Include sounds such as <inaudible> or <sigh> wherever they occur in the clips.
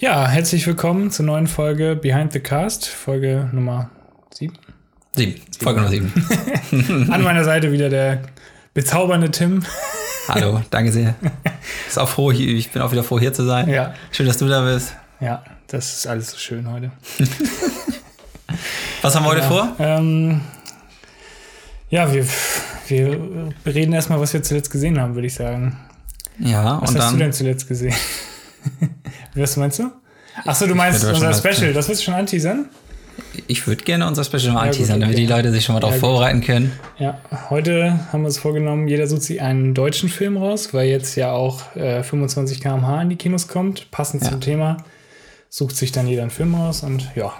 Ja, herzlich willkommen zur neuen Folge Behind the Cast, Folge Nummer 7. Sieben. Folge Nummer sieben. <laughs> An meiner Seite wieder der bezaubernde Tim. Hallo, danke sehr. <laughs> Ist auch froh, ich bin auch wieder froh, hier zu sein. Ja, Schön, dass du da bist. ja, das ist alles so schön heute. <laughs> Was haben wir heute vor? Ähm, ja, wir, wir reden erstmal, was wir zuletzt gesehen haben, würde ich sagen. Ja, Was und hast du dann. denn zuletzt gesehen? Was meinst du? Achso, du meinst unser Special, das willst du schon anteasern? Ich würde gerne unser Special mal Ja, gut, anteasern, damit okay. die Leute sich schon mal darauf Ja, gut. vorbereiten können. Ja, heute haben wir uns vorgenommen, jeder sucht sich einen deutschen Film raus, weil jetzt ja auch äh, 25 km/h in die Kinos kommt, passend Ja. zum Thema. Sucht sich dann jeder einen Film raus und ja.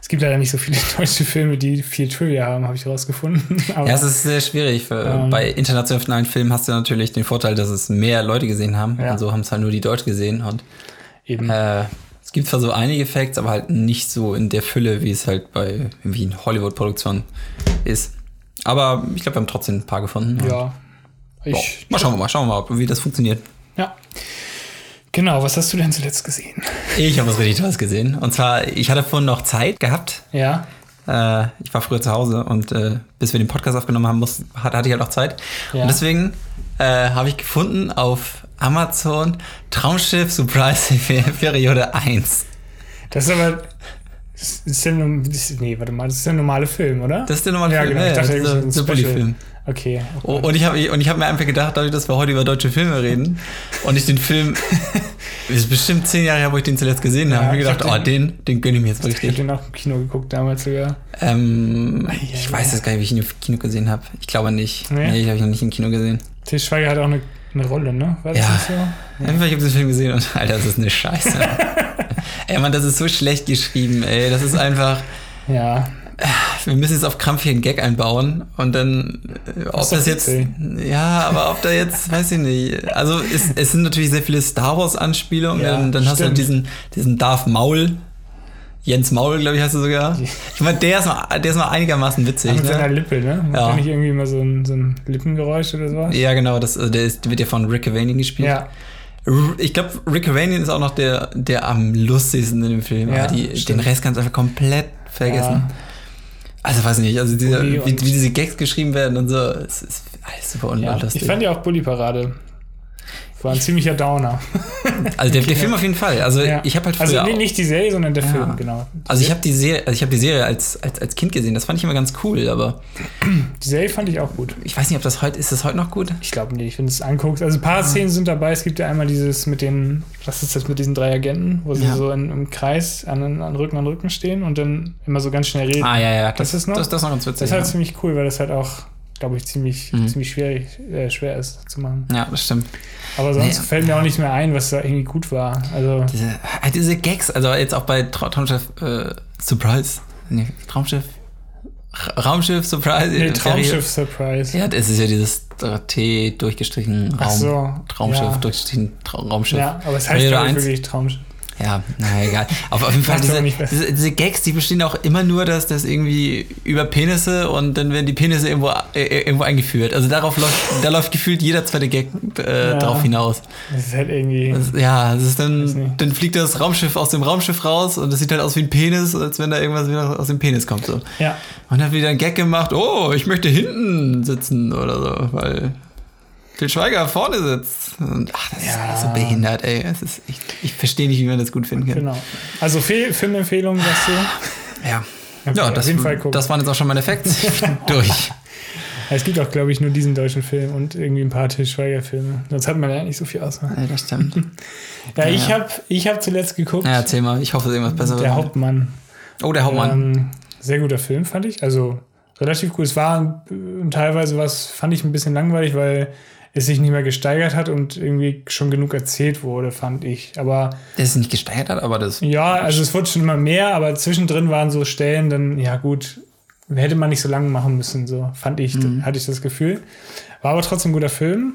Es gibt leider nicht so viele <laughs> deutsche Filme, die viel Trivia haben, habe ich rausgefunden. <laughs> Aber Ja, es ist sehr schwierig. Für, Ähm. bei internationalen Filmen hast du natürlich den Vorteil, dass es mehr Leute gesehen haben. Und so haben es halt nur die Deutsch gesehen. Und eben. äh, es gibt zwar so einige Facts, aber halt nicht so in der Fülle, wie es halt bei irgendwie in Hollywood-Produktionen ist. Aber ich glaube, wir haben trotzdem ein paar gefunden. Und, ja. Ich, mal schauen wir mal, schauen wir mal, wie das funktioniert. ja. Genau, was hast du denn zuletzt gesehen? Ich habe was richtig Tolles gesehen. Und zwar, ich hatte vorhin noch Zeit gehabt. Ja. Äh, ich war früher zu Hause und äh, bis wir den Podcast aufgenommen haben, muss, hatte, hatte ich halt noch Zeit. Ja. Und deswegen äh, habe ich gefunden auf Amazon Traumschiff Surprise <laughs> Periode 1. Das ist aber. Das ist das, nee, warte mal, das ist der normale Film, oder? Das ist der normale ja, Film. genau. Ich dachte, das ist Special. Bulli-Film. Okay. Oh, und ich habe hab mir einfach gedacht, dadurch, dass wir heute über deutsche Filme reden und ich den Film, <laughs> es ist bestimmt zehn Jahre her, wo ich den zuletzt gesehen habe, Ja, habe ich ich gedacht, hab oh, den, den gönne ich mir jetzt Ich habe richtig. den auch im Kino geguckt damals sogar. Ähm, ja, ich ja. weiß jetzt gar nicht, wie ich ihn im Kino gesehen habe. Ich glaube nicht. Nee? Nee, ich habe ihn noch nicht im Kino gesehen. Til Schweiger hat auch eine, eine Rolle, ne? War das Ja. nicht so? Einfach, ich habe den Film gesehen und <laughs> Alter, das ist eine Scheiße. <laughs> ey, Mann, das ist so schlecht geschrieben, ey. Das ist einfach. Ja. Wir müssen jetzt auf Krampf hier einen Gag einbauen und dann, äh, ob doch das jetzt. witzig. Ja, aber ob da jetzt, <laughs> weiß ich nicht. Also, es, es sind natürlich sehr viele Star Wars-Anspielungen. Ja, dann dann hast du halt diesen, diesen Darth Maul. Jens Maul, glaube ich, hast du sogar. Ich meine, der ist mal, der ist mal einigermaßen witzig. Mit seiner Ne? Lippe, ne? Macht Ja. der nicht irgendwie immer so ein, so ein Lippengeräusch oder sowas? Ja, genau, das, äh, der, ist, wird ja von Rick Avanian gespielt. Ja. Ich glaube, Rick Avanian ist auch noch der, der am lustigsten in dem Film. Ja, die, den. Rest kannst du einfach komplett vergessen. Ja. Also weiß nicht, also diese, wie, wie diese Gags geschrieben werden und so, es ist alles super ja. unlustig. Ich fand ja auch Bully Parade. War ein ziemlicher Downer. <laughs> also der, der Film auf jeden Fall. Also Ja. ich habe halt Also nee, nicht die Serie, sondern der Ja. Film, genau. also ich habe die Serie, also ich habe die Serie als, als, als Kind gesehen. Das fand ich immer ganz cool, aber <clears throat> Die Serie fand ich auch gut. ich weiß nicht, ob das heute ist. Das heute noch gut? Ich glaube nicht, wenn du es anguckst. Also ein paar Szenen sind dabei. Es gibt ja einmal dieses mit den, was ist das mit diesen drei Agenten, wo sie Ja. so in, im Kreis an, an Rücken an Rücken stehen und dann immer so ganz schnell reden. Ah ja, ja, Das ist noch- das, das ist noch ganz witzig. Das ist halt ja. ziemlich cool, weil das halt auch, glaube ich, ziemlich, Mhm. ziemlich schwierig, äh, schwer ist zu machen. ja, das stimmt. Aber sonst Nee. fällt mir auch nicht mehr ein, was da irgendwie gut war. Also, Diese, äh, diese Gags, also jetzt auch bei Tra Traumschiff äh, Surprise. Nee, Traumschiff? Ra- Raumschiff Surprise? nee, äh, Traumschiff Surprise. Ja, das ist ja dieses T durchgestrichen Raum. Ach so, Traumschiff, ja. durchgestrichen Tra Raumschiff. Ja, aber es heißt eins. wirklich Traumschiff. Ja, na egal. Aber auf jeden Fall, <laughs> diese, diese, diese Gags, die bestehen auch immer nur, dass das irgendwie über Penisse und dann werden die Penisse irgendwo, äh, irgendwo eingeführt. Also darauf läuft, da läuft gefühlt jeder zweite Gag äh, Ja. drauf hinaus. Das ist halt irgendwie. Das, ja, das ist dann, dann fliegt das Raumschiff aus dem Raumschiff raus und das sieht halt aus wie ein Penis, als wenn da irgendwas wieder aus dem Penis kommt. So. ja, Und dann hat wieder ein Gag gemacht, oh, ich möchte hinten sitzen oder so, weil Til Schweiger vorne sitzt. Und, ach, das Ja. ist so behindert, ey. Es ist, ich ich verstehe nicht, wie man das gut finden kann. genau. Also Fe Filmempfehlung, sagst du? Ja. Okay, Ja, das, das waren jetzt auch schon meine Facts. <laughs> Durch. Es gibt auch, glaube ich, nur diesen deutschen Film und irgendwie ein paar Til Schweiger-Filme. Sonst hat man ja nicht so viel Auswahl. Ja, das stimmt. <laughs> Ja, ich Ja. habe ich hab zuletzt geguckt. Ja, erzähl mal. Ich hoffe, irgendwas besser der Hauptmann. Oh, der Hauptmann. Ähm, sehr guter Film, fand ich. Also relativ cool. Es war äh, teilweise was, fand ich ein bisschen langweilig, weil es sich nicht mehr gesteigert hat und irgendwie schon genug erzählt wurde, fand ich. Aber der es nicht gesteigert hat, aber das. ja, also es wurde schon immer mehr, aber zwischendrin waren so Stellen, dann, ja gut, hätte man nicht so lange machen müssen, so fand ich, hatte ich das Gefühl. War aber trotzdem ein guter Film.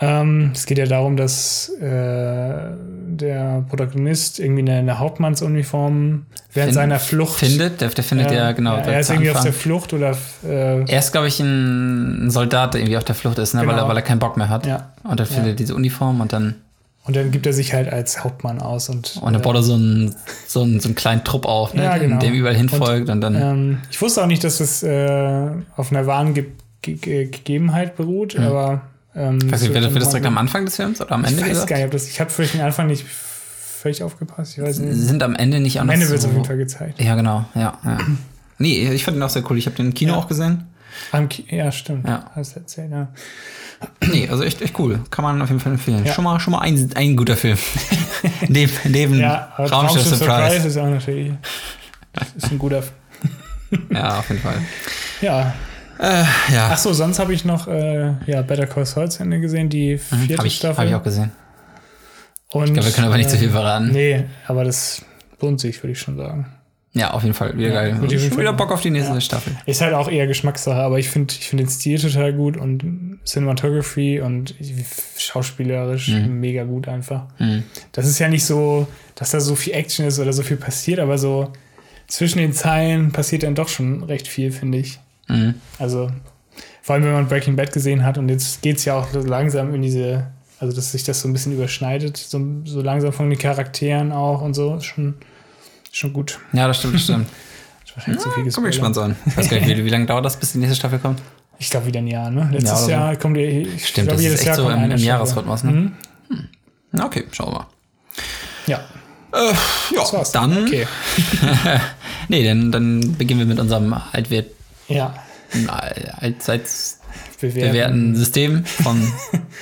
Ähm, es geht ja darum, dass äh, der Protagonist irgendwie eine, eine Hauptmannsuniform während Find- seiner Flucht Findet, der, der findet ja, genau. Ja, er ist irgendwie auf Anfang. der Flucht oder äh, Er ist, glaube ich, ein Soldat, der irgendwie auf der Flucht ist, ne? weil, Genau. er, weil er keinen Bock mehr hat. ja. Und dann findet er diese Uniform und dann. Und dann gibt er sich halt als Hauptmann aus. Und, Und dann baut er so einen, so einen, so einen kleinen Trupp auf, ne? Ja, genau. dem überall hinfolgt und, dann. Ähm, ich wusste auch nicht, dass es äh, auf einer wahren Ge Ge Ge Gegebenheit beruht, aber. Ähm, ich weiß nicht, wird das, wird das direkt am Anfang des Films oder am Ich Ende weiß gesagt? gar nicht, ob das. Ich habe für den Anfang nicht völlig aufgepasst. Ich weiß nicht. Sind am Ende nicht Am anders. Ende wird es so, auf jeden Fall gezeigt. Ja, genau, ja, ja. <clears throat> Nee, ich fand ihn auch sehr cool. Ich habe den im Kino Ja. auch gesehen. Am Ki- Ja, stimmt. Ja. Hast du erzählt, ja. <clears throat> Nee, also echt, echt cool. Kann man auf jeden Fall empfehlen. Ja. Schon mal, schon mal ein, ein guter Film. <laughs> neben neben Ja, Raumschiff Raumschiff Surprise. ist auch natürlich. Das ist ein guter. <laughs> Ja, auf jeden Fall. Ja. Äh, ja, Ach so, sonst habe ich noch äh, ja, Better Call Saul zu Ende gesehen, die vierte habe Mhm. ich, Staffel. hab ich auch gesehen. Und, Ich glaube, wir können aber nicht äh, zu viel verraten. Nee, aber das lohnt sich, würde ich schon sagen. Ja, auf jeden Fall. Wieder geil. würde ich Schon wieder. Bock auf die nächste Ja. Staffel. Ist halt auch eher Geschmackssache, aber ich finde ich find den Stil total gut und Cinematography und schauspielerisch mega gut einfach. Mhm. Das ist ja nicht so, dass da so viel Action ist oder so viel passiert, aber so zwischen den Zeilen passiert dann doch schon recht viel, finde ich. Mhm. Also, vor allem, wenn man Breaking Bad gesehen hat und jetzt geht es ja auch so langsam in diese, also dass sich das so ein bisschen überschneidet, so, so langsam von den Charakteren auch und so, ist schon, schon gut. Ja, das stimmt, das stimmt. Ist wahrscheinlich zu viel gespannt sein. Ich weiß gar nicht, wie, wie lange dauert das, bis die nächste Staffel kommt? Ich glaube wieder ein Jahr, ne? Letztes Ja, oder so. Jahr kommt die, ich Stimmt, glaub, das jedes ist echt Jahr so im, im. Jahresrhythmus, ne? Mhm. Na, okay, schauen wir mal. Ja, Äh, ja, das war's. dann. Okay. <laughs> Nee, dann, dann beginnen wir mit unserem altwert, Ja, all- allseits bewerten. bewährten System von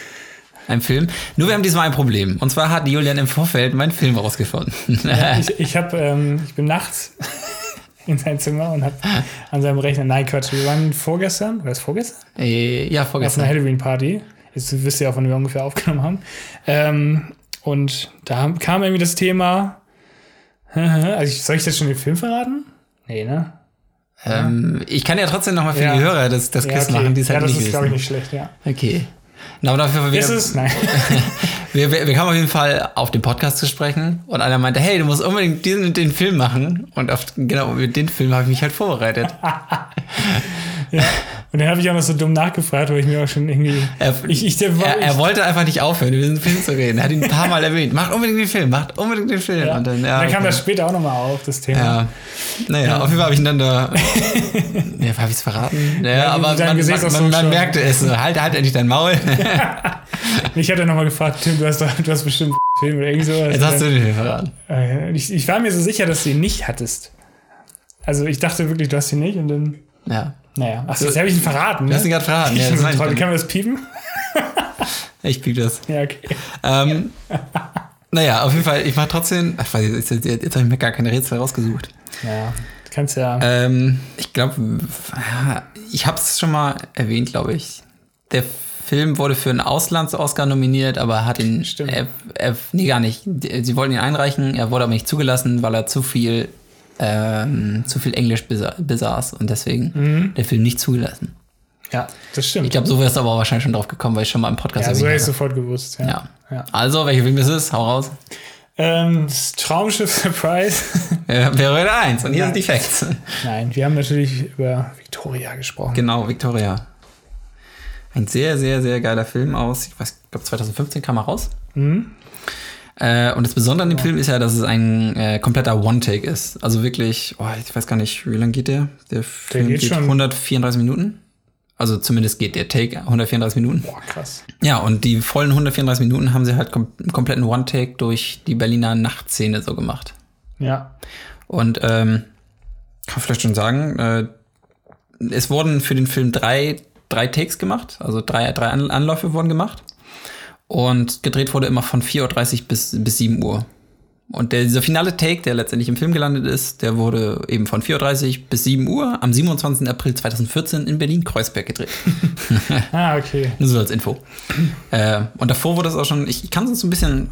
<laughs> einem Film. Nur wir haben diesmal ein Problem. Und zwar hat Julian im Vorfeld meinen Film rausgefunden. Ich, ich, hab, ähm, ich bin nachts <laughs> in sein Zimmer und habe an seinem Rechner, nein Quatsch, wir waren vorgestern, war das vorgestern? Äh, ja, Auf einer vorgestern. Halloween-Party. Jetzt wisst ihr auch, wann wir ungefähr aufgenommen haben. Ähm, und da kam irgendwie das Thema. <laughs> Also, soll ich das schon den Film verraten? Nee, ne? Ähm, ich kann ja trotzdem nochmal für Ja. die Hörer das, das Quiz okay. machen, die es ja, halt das nicht ist, glaube ich, nicht schlecht, ja. Okay. Na, aber dafür, wir, Ist es? Nein. <laughs> wir, wir, wir kamen auf jeden Fall auf den Podcast zu sprechen und einer meinte, hey, du musst unbedingt diesen und den Film machen. Und auf genau mit den Film habe ich mich halt vorbereitet. <laughs> ja. <laughs> Und dann habe ich auch noch so dumm nachgefragt, weil ich mir auch schon irgendwie. Er, Ich, ich, der, er, er ich, wollte einfach nicht aufhören, über diesen Film zu reden. Er hat ihn ein paar Mal erwähnt. Macht unbedingt den Film, macht unbedingt den Film. ja. Und dann, ja, dann kam okay. das später auch nochmal auf, das Thema. Ja. Naja, auf jeden Fall habe ich ihn dann da. <laughs> ja, habe ich es verraten? Ja, Ja, aber man, man, man, so man merkte es. Halt, halt endlich dein Maul. <laughs> Ich hatte nochmal gefragt, Tim, du hast, du hast bestimmt einen Film oder irgend sowas. Jetzt hast du den Film verraten. Äh, ich, ich war mir so sicher, dass du ihn nicht hattest. Also ich dachte wirklich, du hast ihn nicht und dann. Ja. Naja, ach, jetzt habe ich ihn verraten. Du hast ihn gerade verraten. <laughs> Ja, das meine ich Kann man das piepen? <laughs> Ich piep das. Ja, okay. Ähm, naja, auf jeden Fall, ich mache trotzdem. Ach, jetzt, jetzt, jetzt habe ich mir gar keine Rätsel rausgesucht. Ja, du kannst ja. Ähm, ich glaube, ich habe es schon mal erwähnt, glaube ich. Der Film wurde für einen Auslands-Oscar nominiert, aber hat ihn. Stimmt. Er, er, nee, gar nicht. Sie wollten ihn einreichen, er wurde aber nicht zugelassen, weil er zu viel, ähm, zu viel Englisch besa besaß und deswegen Mhm. der Film nicht zugelassen. ja, das stimmt. Ich glaube, so wärst du aber wahrscheinlich schon drauf gekommen, weil ich schon mal im Podcast ja, so hätte ich sofort gewusst. Ja. Ja. Ja. Also, welcher Film ist es? Hau raus. Ähm, das Traumschiff Surprise. Wäre heute eins. Und hier Ja. sind die Facts. Nein, wir haben natürlich über Victoria gesprochen. Genau, Victoria. Ein sehr, sehr, sehr geiler Film aus, ich weiß, ich glaube 2015 kam er raus. Mhm. Äh, und das Besondere an dem Film ist ja, dass es ein äh, kompletter One-Take ist. Also wirklich, oh, ich weiß gar nicht, wie lang geht der? Der Film geht geht, schon- 134 Minuten. Also zumindest geht der Take 134 Minuten. Boah, krass. Ja, und die vollen 134 Minuten haben sie halt kom einen kompletten One-Take durch die Berliner Nachtszene so gemacht. Ja. Und ähm, kann vielleicht schon sagen, äh, es wurden für den Film drei, drei Takes gemacht, also drei, drei An Anläufe wurden gemacht. Und gedreht wurde immer von 4.30 Uhr bis, bis 7 Uhr. Und der, dieser finale Take, der letztendlich im Film gelandet ist, der wurde eben von 4.30 Uhr bis 7 Uhr am 27. April 2014 in Berlin-Kreuzberg gedreht. <laughs> Ah, okay. Nur so als Info. äh, und davor wurde es auch schon, ich, ich kann es so ein bisschen,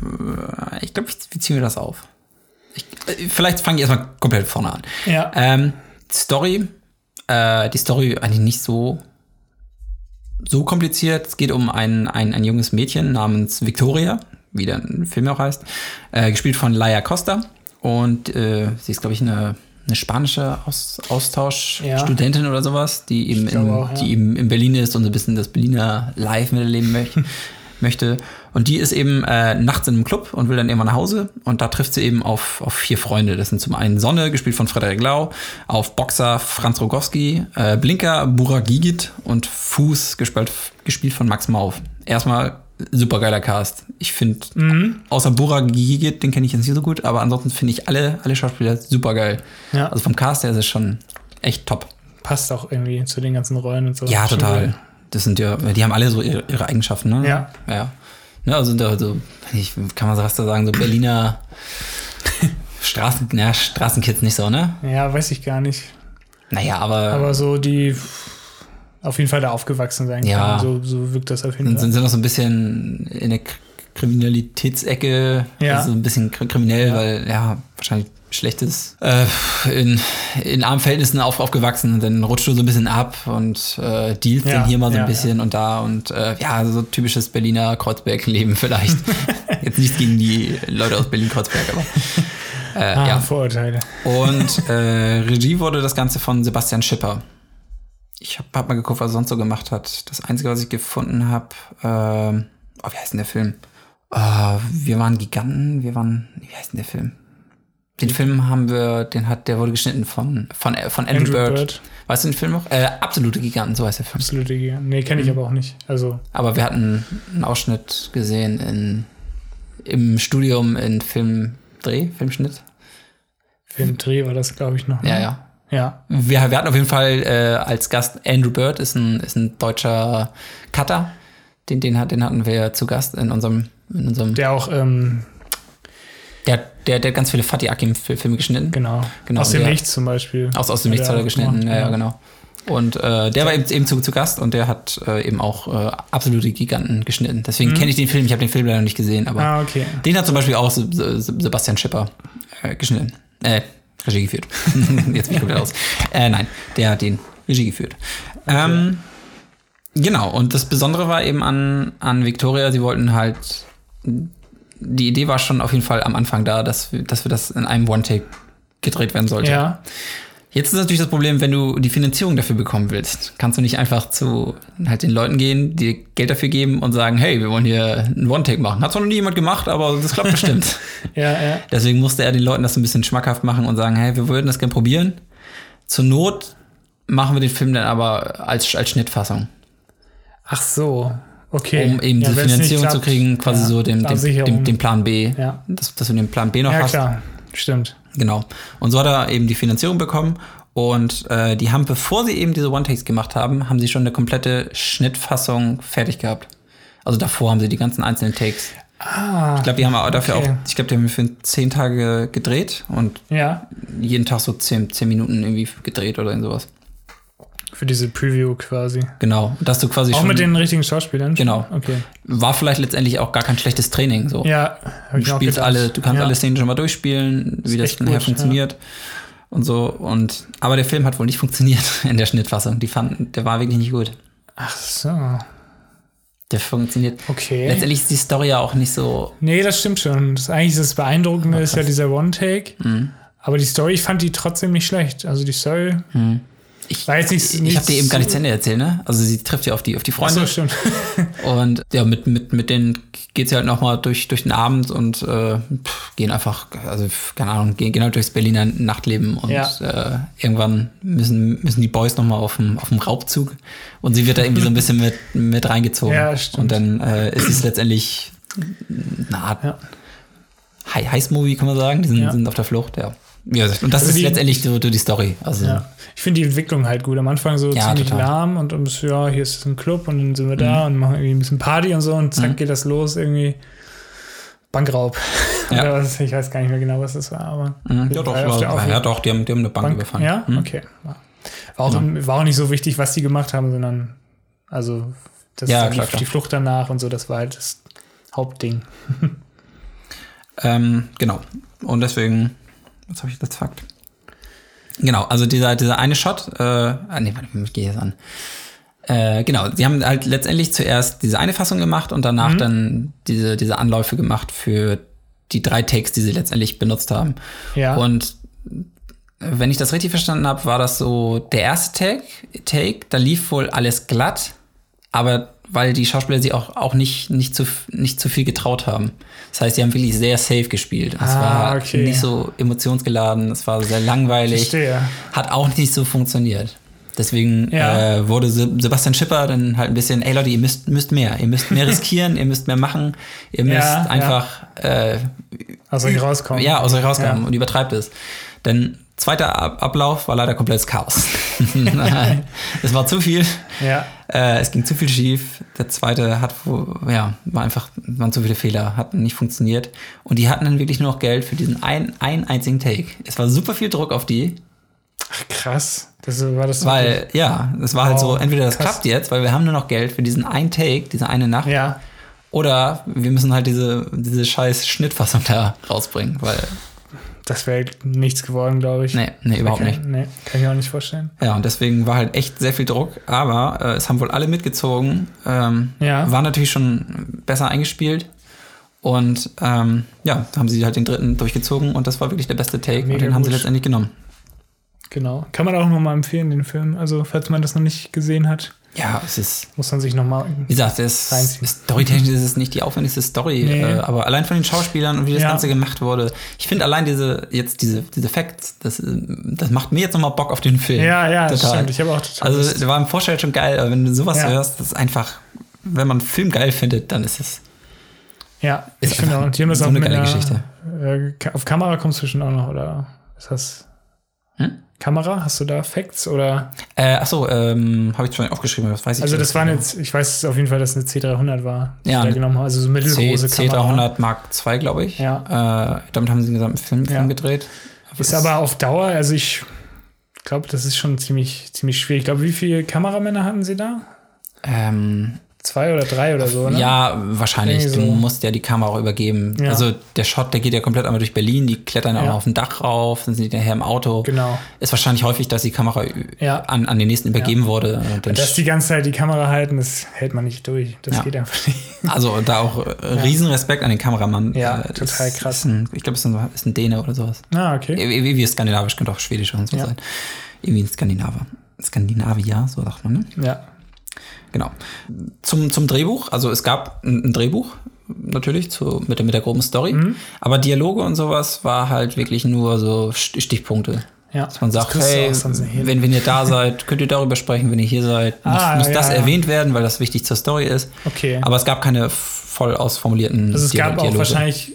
äh, ich glaube, wie ziehen wir das auf? Ich, äh, vielleicht fange ich erstmal komplett vorne an. Ja. Ähm, Story, äh, die Story eigentlich nicht so so kompliziert. Es geht um ein, ein, ein junges Mädchen namens Victoria, wie der Film auch heißt, äh, gespielt von Laia Costa. Und äh, sie ist, glaube ich, eine, eine spanische Aus, Austauschstudentin oder sowas, die eben, in, auch, ja. die eben in Berlin ist und so ein bisschen das Berliner Live miterleben <laughs> möchte. Und die ist eben äh, nachts in einem Club und will dann irgendwann nach Hause. Und da trifft sie eben auf, auf vier Freunde. Das sind zum einen Sonne, gespielt von Frederik Lau, auf Boxer Franz Rogowski, äh, Blinker Burak Gigit und Fuß, gespielt, gespielt von Max Mauf. Erstmal super geiler Cast. Ich finde, mhm. außer Burak Gigit, den kenne ich jetzt nicht so gut, aber ansonsten finde ich alle, alle Schauspieler super geil. Ja. Also vom Cast her ist es schon echt top. Passt auch irgendwie zu den ganzen Rollen und so. Ja, total. Das sind ja, die haben alle so ihre, ihre Eigenschaften, ne? Ja. Ja. Ne, also da so, ich, kann man was da sagen, so Berliner <laughs> Straßen, na, Straßenkids nicht so, ne? Ja, weiß ich gar nicht. Naja, aber. Aber so die auf jeden Fall da aufgewachsen sein ja. So, so wirkt das auf jeden Fall. Sind sie noch so ein bisschen in der Kriminalitätsecke, ja. also ein bisschen kriminell, ja. weil ja, wahrscheinlich schlechtes, äh, in, in armen Verhältnissen auf, aufgewachsen dann rutscht du so ein bisschen ab und äh, dealst ja, dann hier mal so ein bisschen und da und äh, ja, so typisches Berliner Kreuzberg-Leben <laughs> vielleicht. Jetzt nichts gegen die Leute aus Berlin-Kreuzberg, aber äh, ah, ja. Vorurteile. Und <laughs> äh, Regie wurde das Ganze von Sebastian Schipper. Ich habe hab mal geguckt, was er sonst so gemacht hat. Das Einzige, was ich gefunden habe, äh, oh, wie heißt denn der Film? Uh, wir waren Giganten, wir waren, wie heißt denn der Film? Den Film haben wir, den hat, der wurde geschnitten von, von, von Andrew, Andrew Bird. Bird. Weißt du den Film noch? Äh, Absolute Giganten, so heißt der Film. Absolute Giganten. Nee, kenne ich mhm. aber auch nicht. Also. Aber wir hatten einen Ausschnitt gesehen in, im Studium in Filmdreh, Filmschnitt. Filmdreh war das, glaube ich, noch. Ne? Ja, ja. Ja. Wir, wir hatten auf jeden Fall äh, als Gast Andrew Bird, ist ein, ist ein deutscher Cutter. Den, den, den hatten wir zu Gast in unserem. In unserem der auch. Ähm, der, der, der hat ganz viele Fatih Akim-Filme geschnitten. Genau. genau. Aus dem der, Nichts zum Beispiel. Aus, aus dem Nichts hat er geschnitten, gemacht, ja, ja, genau. Und äh, der war eben, eben zu, zu Gast und der hat äh, eben auch äh, absolute Giganten geschnitten. Deswegen mhm. kenne ich den Film. Ich habe den Film leider nicht gesehen, aber ah, okay. den hat zum Beispiel auch Sebastian Schipper äh, geschnitten. Äh, Regie geführt. <laughs> Jetzt bin ich komplett aus. <laughs> Äh, nein, der hat den Regie geführt. Okay. Ähm, genau, und das Besondere war eben an, an Victoria, sie wollten halt. Die Idee war schon auf jeden Fall am Anfang da, dass wir, dass wir das in einem One-Take gedreht werden sollte. Ja. Jetzt ist natürlich das Problem, wenn du die Finanzierung dafür bekommen willst, kannst du nicht einfach zu halt den Leuten gehen, die Geld dafür geben und sagen, hey, wir wollen hier einen One-Take machen. Hat zwar noch nie jemand gemacht, aber das klappt bestimmt. <laughs> ja, ja. Deswegen musste er den Leuten das ein bisschen schmackhaft machen und sagen, hey, wir würden das gerne probieren. Zur Not machen wir den Film dann aber als, als Schnittfassung. Ach so, okay. Um eben ja, die Finanzierung zu kriegen, quasi ja, so den, den, den, den, Plan B. Ja. Dass, dass du den Plan B noch ja, hast. Ja, klar, stimmt. Genau. Und so hat er eben die Finanzierung bekommen. Und äh, die haben, bevor sie eben diese One-Takes gemacht haben, haben sie schon eine komplette Schnittfassung fertig gehabt. Also davor haben sie die ganzen einzelnen Takes. Ah, ich glaube, die haben auch dafür okay. auch, ich glaube, die haben für zehn Tage gedreht und ja. jeden Tag so zehn, zehn Minuten irgendwie gedreht oder sowas. Für diese Preview quasi. Genau, dass du quasi auch schon, mit den richtigen Schauspielern. Genau. Okay. War vielleicht letztendlich auch gar kein schlechtes Training. So. Ja. Du spielst alle, du kannst ja. alle Szenen schon mal durchspielen, wie das nachher funktioniert. Ja. Und so. Und aber der Film hat wohl nicht <laughs> funktioniert in der Schnittfassung. Die fanden, der war wirklich nicht gut. Ach so. Der funktioniert. Okay. Letztendlich ist die Story ja auch nicht so. Nee, das stimmt schon. Das eigentlich das Beeindruckende ist ja dieser One-Take. Mhm. Aber die Story, ich fand die trotzdem nicht schlecht. Also die Story. Mhm. Ich, Weiß nicht, ich habe dir eben gar nicht zu Ende erzählt, ne? Also sie trifft ja auf die, auf die Freunde. Ach so, stimmt. <laughs> und ja, mit, mit, mit denen geht sie halt nochmal durch, durch den Abend und äh, gehen einfach, also keine Ahnung, gehen, gehen halt durchs Berliner Nachtleben und ja. äh, irgendwann müssen, müssen die Boys nochmal auf dem, auf dem Raubzug und sie wird da irgendwie so ein bisschen mit, mit reingezogen. <laughs> Ja, stimmt. Und dann äh, ist es letztendlich eine Art ja. Heiß-Movie, kann man sagen. Die sind, ja. sind auf der Flucht, ja. Ja, und das also ist die, letztendlich so, so die Story. Also ja. Ich finde die Entwicklung halt gut. Am Anfang so ja, ziemlich total. lahm und, und ja, hier ist ein Club und dann sind wir da mhm. und machen irgendwie ein bisschen Party und so und zack mhm. geht das los irgendwie. Bankraub. <laughs> Ja. was, ich weiß gar nicht mehr genau, was das war, aber. Mhm. Ja, doch, war, ja, doch, die haben, die haben eine Bank, Bank überfallen. Ja, mhm. okay. War auch, genau. war auch nicht so wichtig, was die gemacht haben, sondern also das ja, klar, die, die Flucht danach und so, das war halt das Hauptding. <laughs> ähm, genau. Und deswegen, was habe ich jetzt Fakt? Genau, also dieser, dieser eine Shot, äh, ah, nee, warte, ich gehe jetzt an. Äh, genau, sie haben halt letztendlich zuerst diese eine Fassung gemacht und danach mhm. dann diese, diese Anläufe gemacht für die drei Takes, die sie letztendlich benutzt haben. Ja. Und wenn ich das richtig verstanden habe, war das so der erste Take, Take, da lief wohl alles glatt, aber weil die Schauspieler sich auch, auch nicht, nicht, zu, nicht zu viel getraut haben. Das heißt, die haben wirklich sehr safe gespielt. Es Ah, war okay. nicht so emotionsgeladen, es war sehr langweilig. Verstehe. Hat auch nicht so funktioniert. Deswegen Ja. äh, wurde Se Sebastian Schipper dann halt ein bisschen, ey Leute, ihr müsst, müsst mehr, ihr müsst mehr <laughs> riskieren, ihr müsst mehr machen, ihr müsst Ja, ja. einfach äh, Aus euch rauskommen. ja, aus euch rauskommen Ja. und übertreibt es. Denn zweiter Ab Ablauf war leider komplettes Chaos. <laughs> es war zu viel, Ja. äh, es ging zu viel schief. Der zweite hat, ja, war einfach, waren zu viele Fehler, hat nicht funktioniert. Und die hatten dann wirklich nur noch Geld für diesen einen, einen einzigen Take. Es war super viel Druck auf die, Ach, krass. Das war das. weil, ja, es war halt so, Wow, entweder das krass. klappt jetzt, weil wir haben nur noch Geld für diesen einen Take, diese eine Nacht, Ja. oder wir müssen halt diese, diese scheiß Schnittfassung da rausbringen, weil, Das wäre nichts geworden, glaube ich. nee, nee, überhaupt Okay, nicht. Nee, kann ich auch nicht vorstellen. Ja, und deswegen war halt echt sehr viel Druck, aber äh, es haben wohl alle mitgezogen. Ähm, Ja. War natürlich schon besser eingespielt. Und ähm, ja, haben sie halt den dritten durchgezogen und das war wirklich der beste Take Mega und den haben sie gut. letztendlich genommen. Genau. Kann man auch nochmal empfehlen, den Film. Also, falls man das noch nicht gesehen hat, Ja, es ist, muss man sich nochmal. wie gesagt, es Reinziehen. storytechnisch ist es nicht die aufwendigste Story, Nee. äh, aber allein von den Schauspielern und wie das Ja. Ganze gemacht wurde. Ich finde allein diese, jetzt diese, diese Facts, das, äh, das macht mir jetzt nochmal Bock auf den Film. Ja, ja, das Total. stimmt. Ich habe auch total. Also, Lust. der war im Vorstell schon geil, aber wenn du sowas Ja. hörst, das ist einfach, wenn man einen Film geil findet, dann ist es. ja, ist ich finde auch. Haben das so auch eine geile einer, Geschichte. Äh, auf Kamera kommst du schon auch noch, oder? Ist das. Hm? Kamera? Hast du da Facts? Oder? Äh, achso, ähm, habe ich schon aufgeschrieben, das weiß ich Also, das waren jetzt. Ich weiß auf jeden Fall, dass eine C300 war. die Ja, da eine genommen. Also, so C, mittelgroße Kamera. C300 Mark II, glaube ich. Ja. Äh, damit haben sie den gesamten Film, Film Ja. gedreht. Ist aber auf Dauer, also ich glaube, das ist schon ziemlich, ziemlich schwierig. Ich glaube, wie viele Kameramänner hatten sie da? Ähm, Zwei oder drei oder so, ne? Ja, wahrscheinlich. Irgendwie Du so. musst ja die Kamera auch übergeben. Ja. Also der Shot, der geht ja komplett einmal durch Berlin, die klettern auch Ja. noch auf dem Dach rauf, dann sind die nachher im Auto. Genau. Ist wahrscheinlich häufig, dass die Kamera Ja. an, an den nächsten übergeben wurde. Und Dass die ganze Zeit die Kamera halten, das hält man nicht durch. Das Ja. geht einfach nicht. <laughs> Also da auch äh, riesen Respekt an den Kameramann. Ja, Äh, total ist- krass. Ist ein, ich glaube, es ist ein, ist ein Däne oder sowas. Ah, okay. Wie, wie skandinavisch, könnte auch schwedisch und so sein. Irgendwie ein Skandinaver. Skandinavier, so sagt man, ne? Ja. Genau. Zum, zum Drehbuch, also es gab ein, ein Drehbuch, natürlich, zu, mit, der, mit der groben Story, Mhm. aber Dialoge und sowas war halt wirklich nur so St- Stichpunkte. Ja. Dass man sagt, hey, wenn, wenn ihr da <laughs> seid, könnt ihr darüber sprechen, wenn ihr hier seid. Muss, Ah, muss ja, das ja. erwähnt werden, weil das wichtig zur Story ist. Okay. Aber es gab keine voll ausformulierten also es Dia- gab auch wahrscheinlich.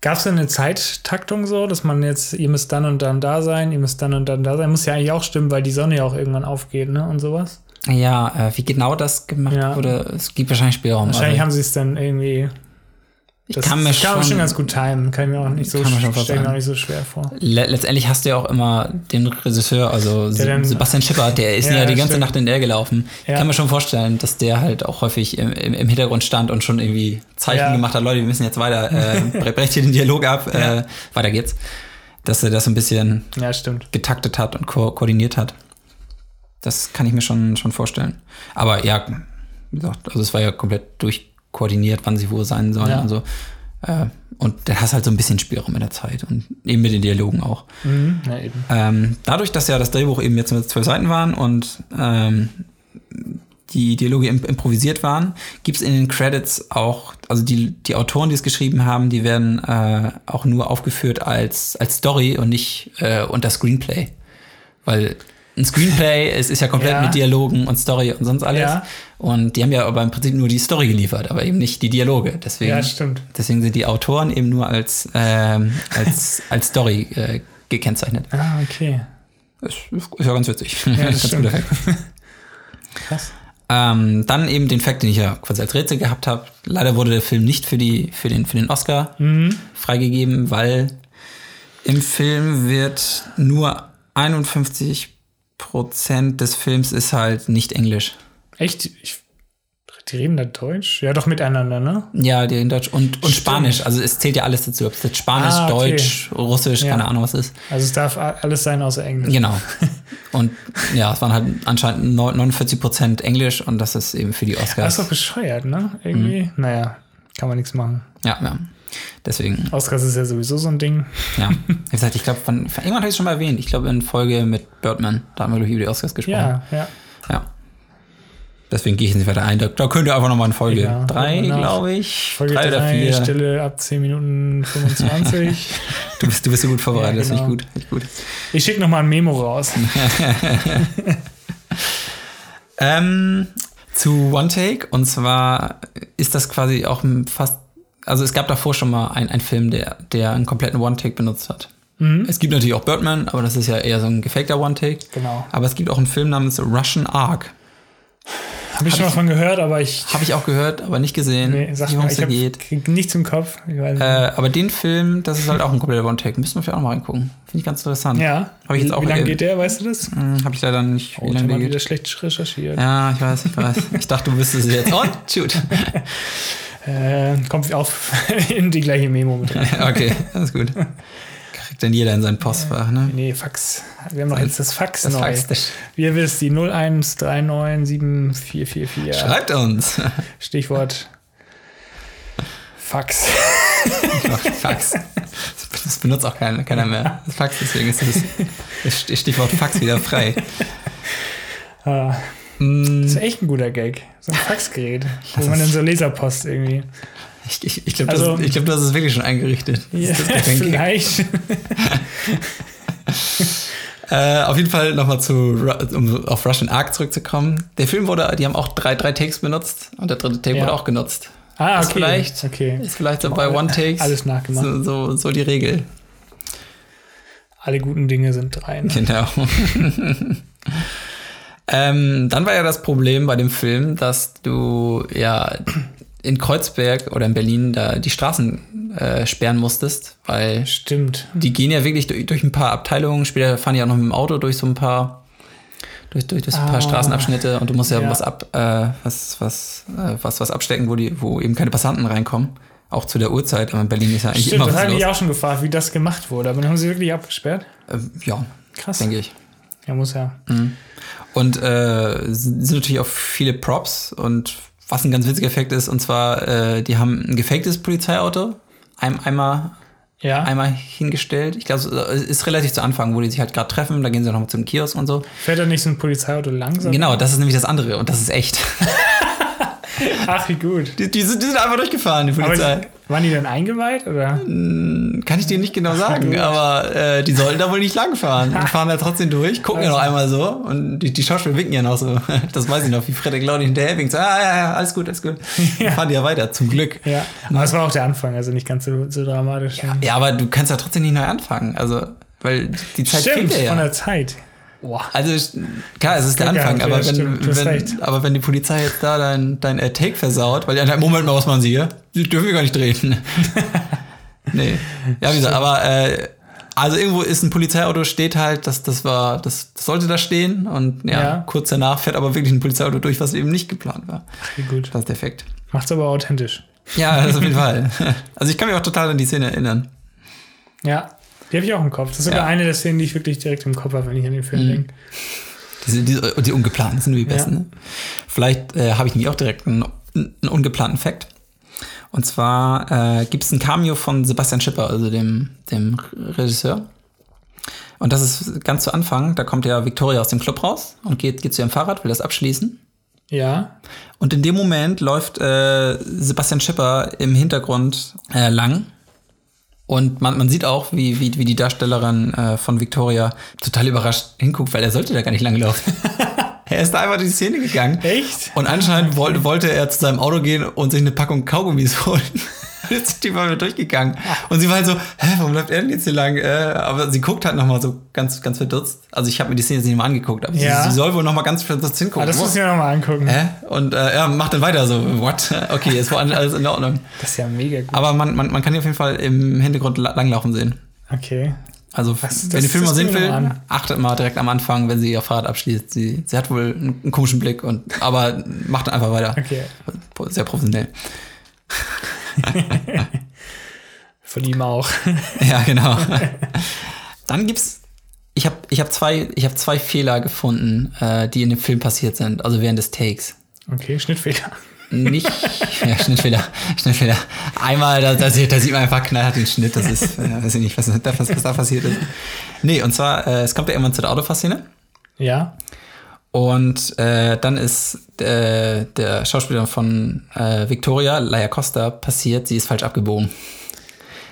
Gab es eine Zeittaktung so, dass man jetzt, ihr müsst dann und dann da sein, ihr müsst dann und dann da sein? Muss ja eigentlich auch stimmen, weil die Sonne ja auch irgendwann aufgeht, ne? Und sowas. Ja, äh, wie genau das gemacht Ja. wurde, es gibt wahrscheinlich Spielraum. Wahrscheinlich also, haben sie es dann irgendwie. ich Das kann mir schon, schon ganz gut timen. Kann ich mir auch nicht so, mir vorstellen. auch nicht so schwer vor. Le letztendlich hast du ja auch immer den Regisseur, also dann- Sebastian Schipper, der ist <laughs> Ja, ja, die ganze stimmt. Nacht in der gelaufen. Ich Ja. kann mir schon vorstellen, dass der halt auch häufig im, im, im Hintergrund stand und schon irgendwie Zeichen gemacht hat, Leute, wir müssen jetzt weiter, <laughs> äh, bre- brecht hier den Dialog ab, äh, weiter geht's. Dass er das ein bisschen getaktet hat und ko koordiniert hat. Das kann ich mir schon, schon vorstellen. Aber ja, wie gesagt, also es war ja komplett durchkoordiniert, wann sie wo sein sollen Ja. und so. Äh, und da hast halt so ein bisschen Spielraum in der Zeit und eben mit den Dialogen auch. Mhm. Ja, eben. Ähm, dadurch, dass ja das Drehbuch eben jetzt mit zwölf Seiten waren und ähm, die Dialoge im, improvisiert waren, gibt es in den Credits auch, also die, die Autoren, die es geschrieben haben, die werden äh, auch nur aufgeführt als, als Story und nicht äh, unter Screenplay. Weil ein Screenplay, es ist ja komplett Ja. mit Dialogen und Story und sonst alles. Ja. Und die haben ja aber im Prinzip nur die Story geliefert, aber eben nicht die Dialoge. Deswegen, Ja, stimmt. deswegen sind die Autoren eben nur als, ähm, als, <laughs> als Story äh, gekennzeichnet. Ah, okay. Ist, ist ja ganz witzig. das <laughs> ganz. <laughs> Krass. Ähm, dann eben den Fakt, den ich ja quasi als Rätsel gehabt habe. Leider wurde der Film nicht für, die, für, den, für den Oscar Mhm. freigegeben, weil im Film wird nur 51 Prozent des Films ist halt nicht Englisch. Echt? Ich, die reden da Deutsch? Ja, doch miteinander, ne? Ja, die in Deutsch und, und Stimmt. Spanisch. Also es zählt ja alles dazu. Ob es jetzt Spanisch, Ah, okay. Deutsch, Russisch, Ja. keine Ahnung was ist. Also es darf alles sein außer Englisch. Genau. <laughs> Und ja, es waren halt anscheinend neun- 49 Prozent Englisch und das ist eben für die Das Oscars. ist doch bescheuert, ne? Irgendwie. Mhm. Naja, kann man nichts machen. Ja, ja. Deswegen, Oscars ist ja sowieso so ein Ding. ja. <laughs> Wie gesagt, ich glaube, irgendwann habe ich es schon mal erwähnt. Ich glaube, in Folge mit Birdman, da haben wir, glaube ich, über die Oscars gesprochen. Ja, ja. ja. Deswegen gehe ich nicht weiter ein. Da, da könnt ihr einfach nochmal in Folge Ja, 3, nach. glaube ich. Folge drei oder 3, vier. Stille ab 10 Minuten 25. <laughs> Du bist, du bist so gut vorbereitet, Ja, das finde ich genau. gut. Ich gut. ich schicke nochmal ein Memo raus. <laughs> Ähm, zu One Take. Und zwar ist das quasi auch fast. Also es gab davor schon mal einen Film, der, der einen kompletten One Take benutzt hat. Mhm. Es gibt natürlich auch Birdman, aber das ist ja eher so ein gefakter One Take. Genau. Aber es gibt auch einen Film namens Russian Ark. Habe ich schon mal von gehört, aber ich. Habe ich auch gehört, aber nicht gesehen, Nee, sag wie mal, es ich da hab, geht. krieg nichts im Kopf. Ich. Äh, aber den Film, das ist halt auch ein kompletter One Take. Müssen wir vielleicht auch mal reingucken. Finde ich ganz interessant. ja. Hab ich jetzt wie auch wie lange geht der, weißt du das? Hm, Habe ich leider nicht, Oh, wie ich lange der wieder schlecht recherchiert. Ja, ich weiß, ich weiß. Ich dachte, du wüsstest es jetzt. Und, shoot. <laughs> Äh, kommt auf <laughs> in die gleiche Memo mit rein. <laughs> okay, alles gut. Kriegt dann jeder in sein Postfach, ne? Nee, Fax. Wir haben noch jetzt das Fax Das neu. Fax, das Wie ihr wisst, die 013974444. Schreibt uns. <laughs> Stichwort Fax. Fax. Das benutzt auch keiner, keiner mehr. Das Fax, deswegen ist das, Stichwort Fax wieder frei. Ah, Das ist echt ein guter Gag. So ein Faxgerät, wo man dann so Laserpost irgendwie. Ich, ich, ich glaube, Also- das, ich glaub, das ist wirklich schon eingerichtet. Das Ja, ist vielleicht. <laughs> Äh, auf jeden Fall nochmal zu, um auf Russian Ark zurückzukommen. Der Film wurde, die haben auch drei, drei Takes benutzt und der dritte Take Ja. wurde auch genutzt. Ah, Ist okay. vielleicht- okay. Ist vielleicht so bei One Takes Alles nachgemacht. so, so, so die Regel. Alle guten Dinge sind drei. Ne? Genau. <laughs> ähm, dann war ja das Problem bei dem Film, dass du ja in Kreuzberg oder in Berlin da die Straßen äh, sperren musstest, weil Stimmt. die gehen ja wirklich durch, durch ein paar Abteilungen. Später fahren die auch noch mit dem Auto durch so ein paar durch, durch, durch so ein paar Ah. Straßenabschnitte und du musst ja, Ja. was ab äh, was was äh, was was abstecken, wo die wo eben keine Passanten reinkommen. Auch zu der Uhrzeit, aber in Berlin ist ja eigentlich Stimmt, immer das was habe ich los. mich auch schon gefragt, wie das gemacht wurde. Aber dann haben sie wirklich abgesperrt. Äh, ja, Krass. denke ich. Ja, muss ja. Und äh, sind natürlich auch viele Props und was ein ganz witziger Effekt ist, und zwar, äh, die haben ein gefaktes Polizeiauto ein, einmal, Ja. einmal hingestellt. Ich glaube, es ist relativ zu Anfang, wo die sich halt gerade treffen, da gehen sie noch zum Kiosk und so. Fährt da nicht so ein Polizeiauto langsam? Genau, das ist nämlich das andere und das ist echt. <laughs> Ach, wie gut. Die, die, sind, die sind einfach durchgefahren, die Aber Polizei. die, waren die dann eingeweiht? Oder? Kann ich dir nicht genau sagen, aber äh, die sollten da wohl nicht langfahren und fahren da trotzdem durch, gucken ja noch Also. einmal so und die, die Schauspieler winken ja noch so. <laughs> Das weiß ich noch, wie Frederik Laudi hinterher winkt. So, ah, ja, ja, alles gut, alles gut. Dann fahren die ja weiter, zum Glück. Ja. Aber es war auch der Anfang, also nicht ganz so, so dramatisch. Ja, aber du kannst ja trotzdem nicht neu anfangen, also, weil die Zeit Stimmt, fehlt ja. von ja. der Zeit. Boah. Also klar, es ist der Ja, Anfang, ja, aber, wenn, stimmt, wenn, aber wenn die Polizei jetzt da dein, dein äh, Take versaut, weil die anderen, Moment mal, was machen sie hier? Die dürfen wir gar nicht drehen. <laughs> nee. Ja, wie gesagt, aber äh, also irgendwo ist ein Polizeiauto, steht halt, das, das war, das, das sollte da stehen und ja, Ja. kurz danach fährt aber wirklich ein Polizeiauto durch, was eben nicht geplant war. Wie gut. Das ist der Effekt. Macht's aber authentisch. Ja, das auf jeden Fall. <laughs> Also ich kann mich auch total an die Szene erinnern. Ja. Die habe ich auch im Kopf. Das ist sogar Ja. eine der Szenen, die ich wirklich direkt im Kopf habe, wenn ich an den Film denke. Diese, diese, die ungeplanten sind die besten. Ja. Ne? Vielleicht äh, habe ich nämlich auch direkt einen, einen ungeplanten Fact. Und zwar äh, gibt es ein Cameo von Sebastian Schipper, also dem, dem Regisseur. Und das ist ganz zu Anfang, da kommt ja Victoria aus dem Club raus und geht, geht zu ihrem Fahrrad, will das abschließen. Ja. Und in dem Moment läuft äh, Sebastian Schipper im Hintergrund äh, lang. Und man, man sieht auch, wie, wie, wie die Darstellerin äh, von Victoria total überrascht hinguckt, weil er sollte da gar nicht lang laufen. <laughs> er ist da einfach durch die Szene gegangen. Echt? Und anscheinend wollte, wollte er zu seinem Auto gehen und sich eine Packung Kaugummis <laughs> holen. Jetzt sind die mal mit durchgegangen. Und sie war halt so, hä, warum läuft er denn jetzt hier lang? Äh, aber sie guckt halt nochmal so ganz, ganz verdutzt. Also ich habe mir die Szene jetzt nicht mal angeguckt, aber Ja. sie, sie soll wohl nochmal ganz verdutzt hingucken. Ah, das muss ich mir nochmal angucken. Hä? Und äh, ja, macht dann weiter so, what? <laughs> Okay, es war alles in Ordnung. Das ist ja mega gut. Aber man, man, man kann die auf jeden Fall im Hintergrund la- langlaufen sehen. Okay. Also, Was- wenn das- ihr Film mal das sehen will, an. achtet mal direkt am Anfang, wenn sie ihr Fahrrad abschließt. Sie, sie hat wohl einen, einen komischen Blick, und, aber macht dann einfach weiter. Okay. Sehr professionell. <laughs> Von ihm auch. <laughs> Ja, genau. Dann gibt's. Ich habe ich hab zwei, ich hab zwei Fehler gefunden, äh, die in dem Film passiert sind, also während des Takes. Okay, Schnittfehler. Nicht. Ja, Schnittfehler. Schnittfehler. Einmal, da, da, sieht, da sieht man einfach knallhart den Schnitt. Das ist, äh, weiß ich nicht, was, was, was da passiert ist. Nee, und zwar, äh, es kommt ja irgendwann zu der Autofahrszene. Ja. Und äh, dann ist äh, der Schauspieler von äh, Victoria, Laia Costa, passiert, sie ist falsch abgebogen.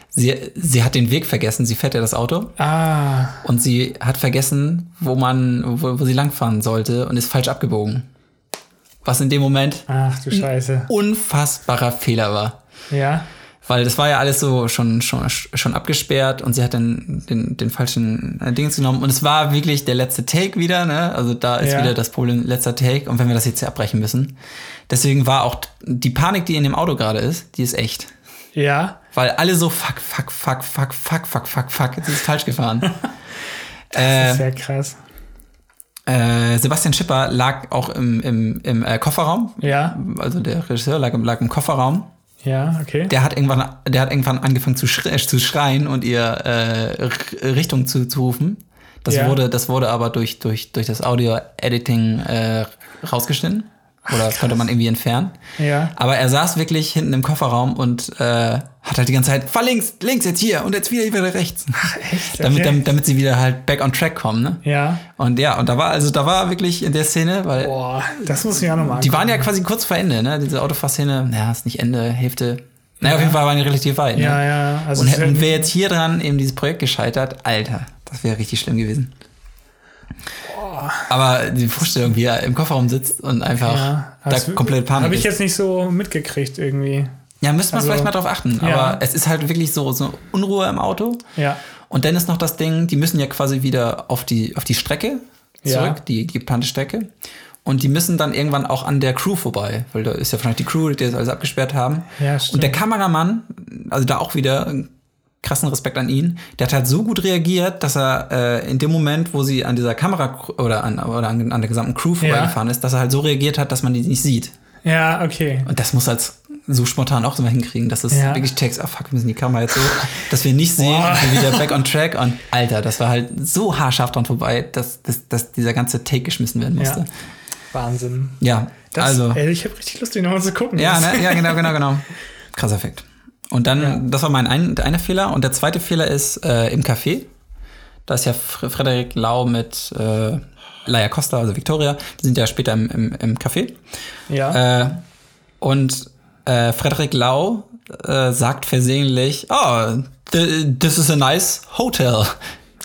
Sie, sie hat den Weg vergessen, sie fährt ja das Auto. Ah. Und sie hat vergessen, wo man, wo, wo sie langfahren sollte und ist falsch abgebogen. Was in dem Moment Ach du Scheiße. unfassbarer Fehler war. Ja. Weil das war ja alles so schon, schon, schon abgesperrt und sie hat dann den, den falschen äh, Dings genommen. Und es war wirklich der letzte Take wieder, ne? Also da ist Ja. wieder das Problem, letzter Take. Und wenn wir das jetzt hier abbrechen müssen. Deswegen war auch die Panik, die in dem Auto gerade ist, die ist echt. Ja. Weil alle so fuck, fuck, fuck, fuck, fuck, fuck, fuck, fuck, jetzt ist es falsch gefahren. <laughs> Das äh, ist sehr krass. äh, Sebastian Schipper lag auch im, im, im äh, Kofferraum. Ja. Also der Regisseur lag, im- lag im Kofferraum. Ja, okay. Der hat irgendwann, der hat irgendwann angefangen zu, schre zu schreien und ihr äh, Richtung zu, zu rufen. Das Ja. wurde, das wurde aber durch, durch, durch das Audio-Editing äh, rausgeschnitten. Oder das konnte man irgendwie entfernen. Ja. Aber er saß wirklich hinten im Kofferraum und äh, hat halt die ganze Zeit, fahr links, links jetzt hier und jetzt wieder wieder rechts. Echt? <laughs> damit, Okay. damit, damit sie wieder halt back on track kommen, ne? Ja. Und ja, und da war, also da war wirklich in der Szene, weil Boah, das muss ich auch nochmal die waren ja quasi kurz vor Ende, ne? Diese Autofahrszene, naja, ist nicht Ende, Hälfte. Naja, auf jeden Fall waren die relativ weit, ne? Ja, ja. Also und hätten wir jetzt hier dran eben dieses Projekt gescheitert, Alter, das wäre richtig schlimm gewesen. Aber die Vorstellung, wie er im Kofferraum sitzt und einfach ja, da komplett Panik Habe ich jetzt nicht so mitgekriegt irgendwie. Ja, müsste man Also, vielleicht mal drauf achten. ja. Aber es ist halt wirklich so, so Unruhe im Auto. Ja. Und dann ist noch das Ding, die müssen ja quasi wieder auf die, auf die Strecke zurück, Ja. die, die geplante Strecke. Und die müssen dann irgendwann auch an der Crew vorbei, weil da ist ja vielleicht die Crew, die das alles abgesperrt haben. Ja, Und stimmt. der Kameramann, also da auch wieder krassen Respekt an ihn, der hat halt so gut reagiert, dass er äh, in dem Moment, wo sie an dieser Kamera oder an, oder an, an der gesamten Crew vorbeigefahren ist, dass er halt so reagiert hat, dass man die nicht sieht. Ja, okay. Und das muss als so spontan auch so mal hinkriegen, dass es Ja. wirklich checks, ah fuck, wir müssen die Kamera jetzt so, dass wir nicht sehen, und wir wieder back on track und Alter, das war halt so haarscharf dran vorbei, dass, dass, dass dieser ganze Take geschmissen werden musste. Ja. Wahnsinn. Ja, Das, also. Ey, ich habe richtig Lust, den nochmal zu gucken. Ja, ne? <laughs> ja, genau, genau, genau. Krasser Effekt. Und dann, Ja. das war mein ein, der eine Fehler. Und der zweite Fehler ist äh, im Café. Da ist ja Fr Frederik Lau mit äh, Laia Costa, also Victoria. Die sind ja später im, im, im Café. Ja. Äh, und äh, Frederik Lau äh, sagt versehentlich, oh, th- this is a nice hotel.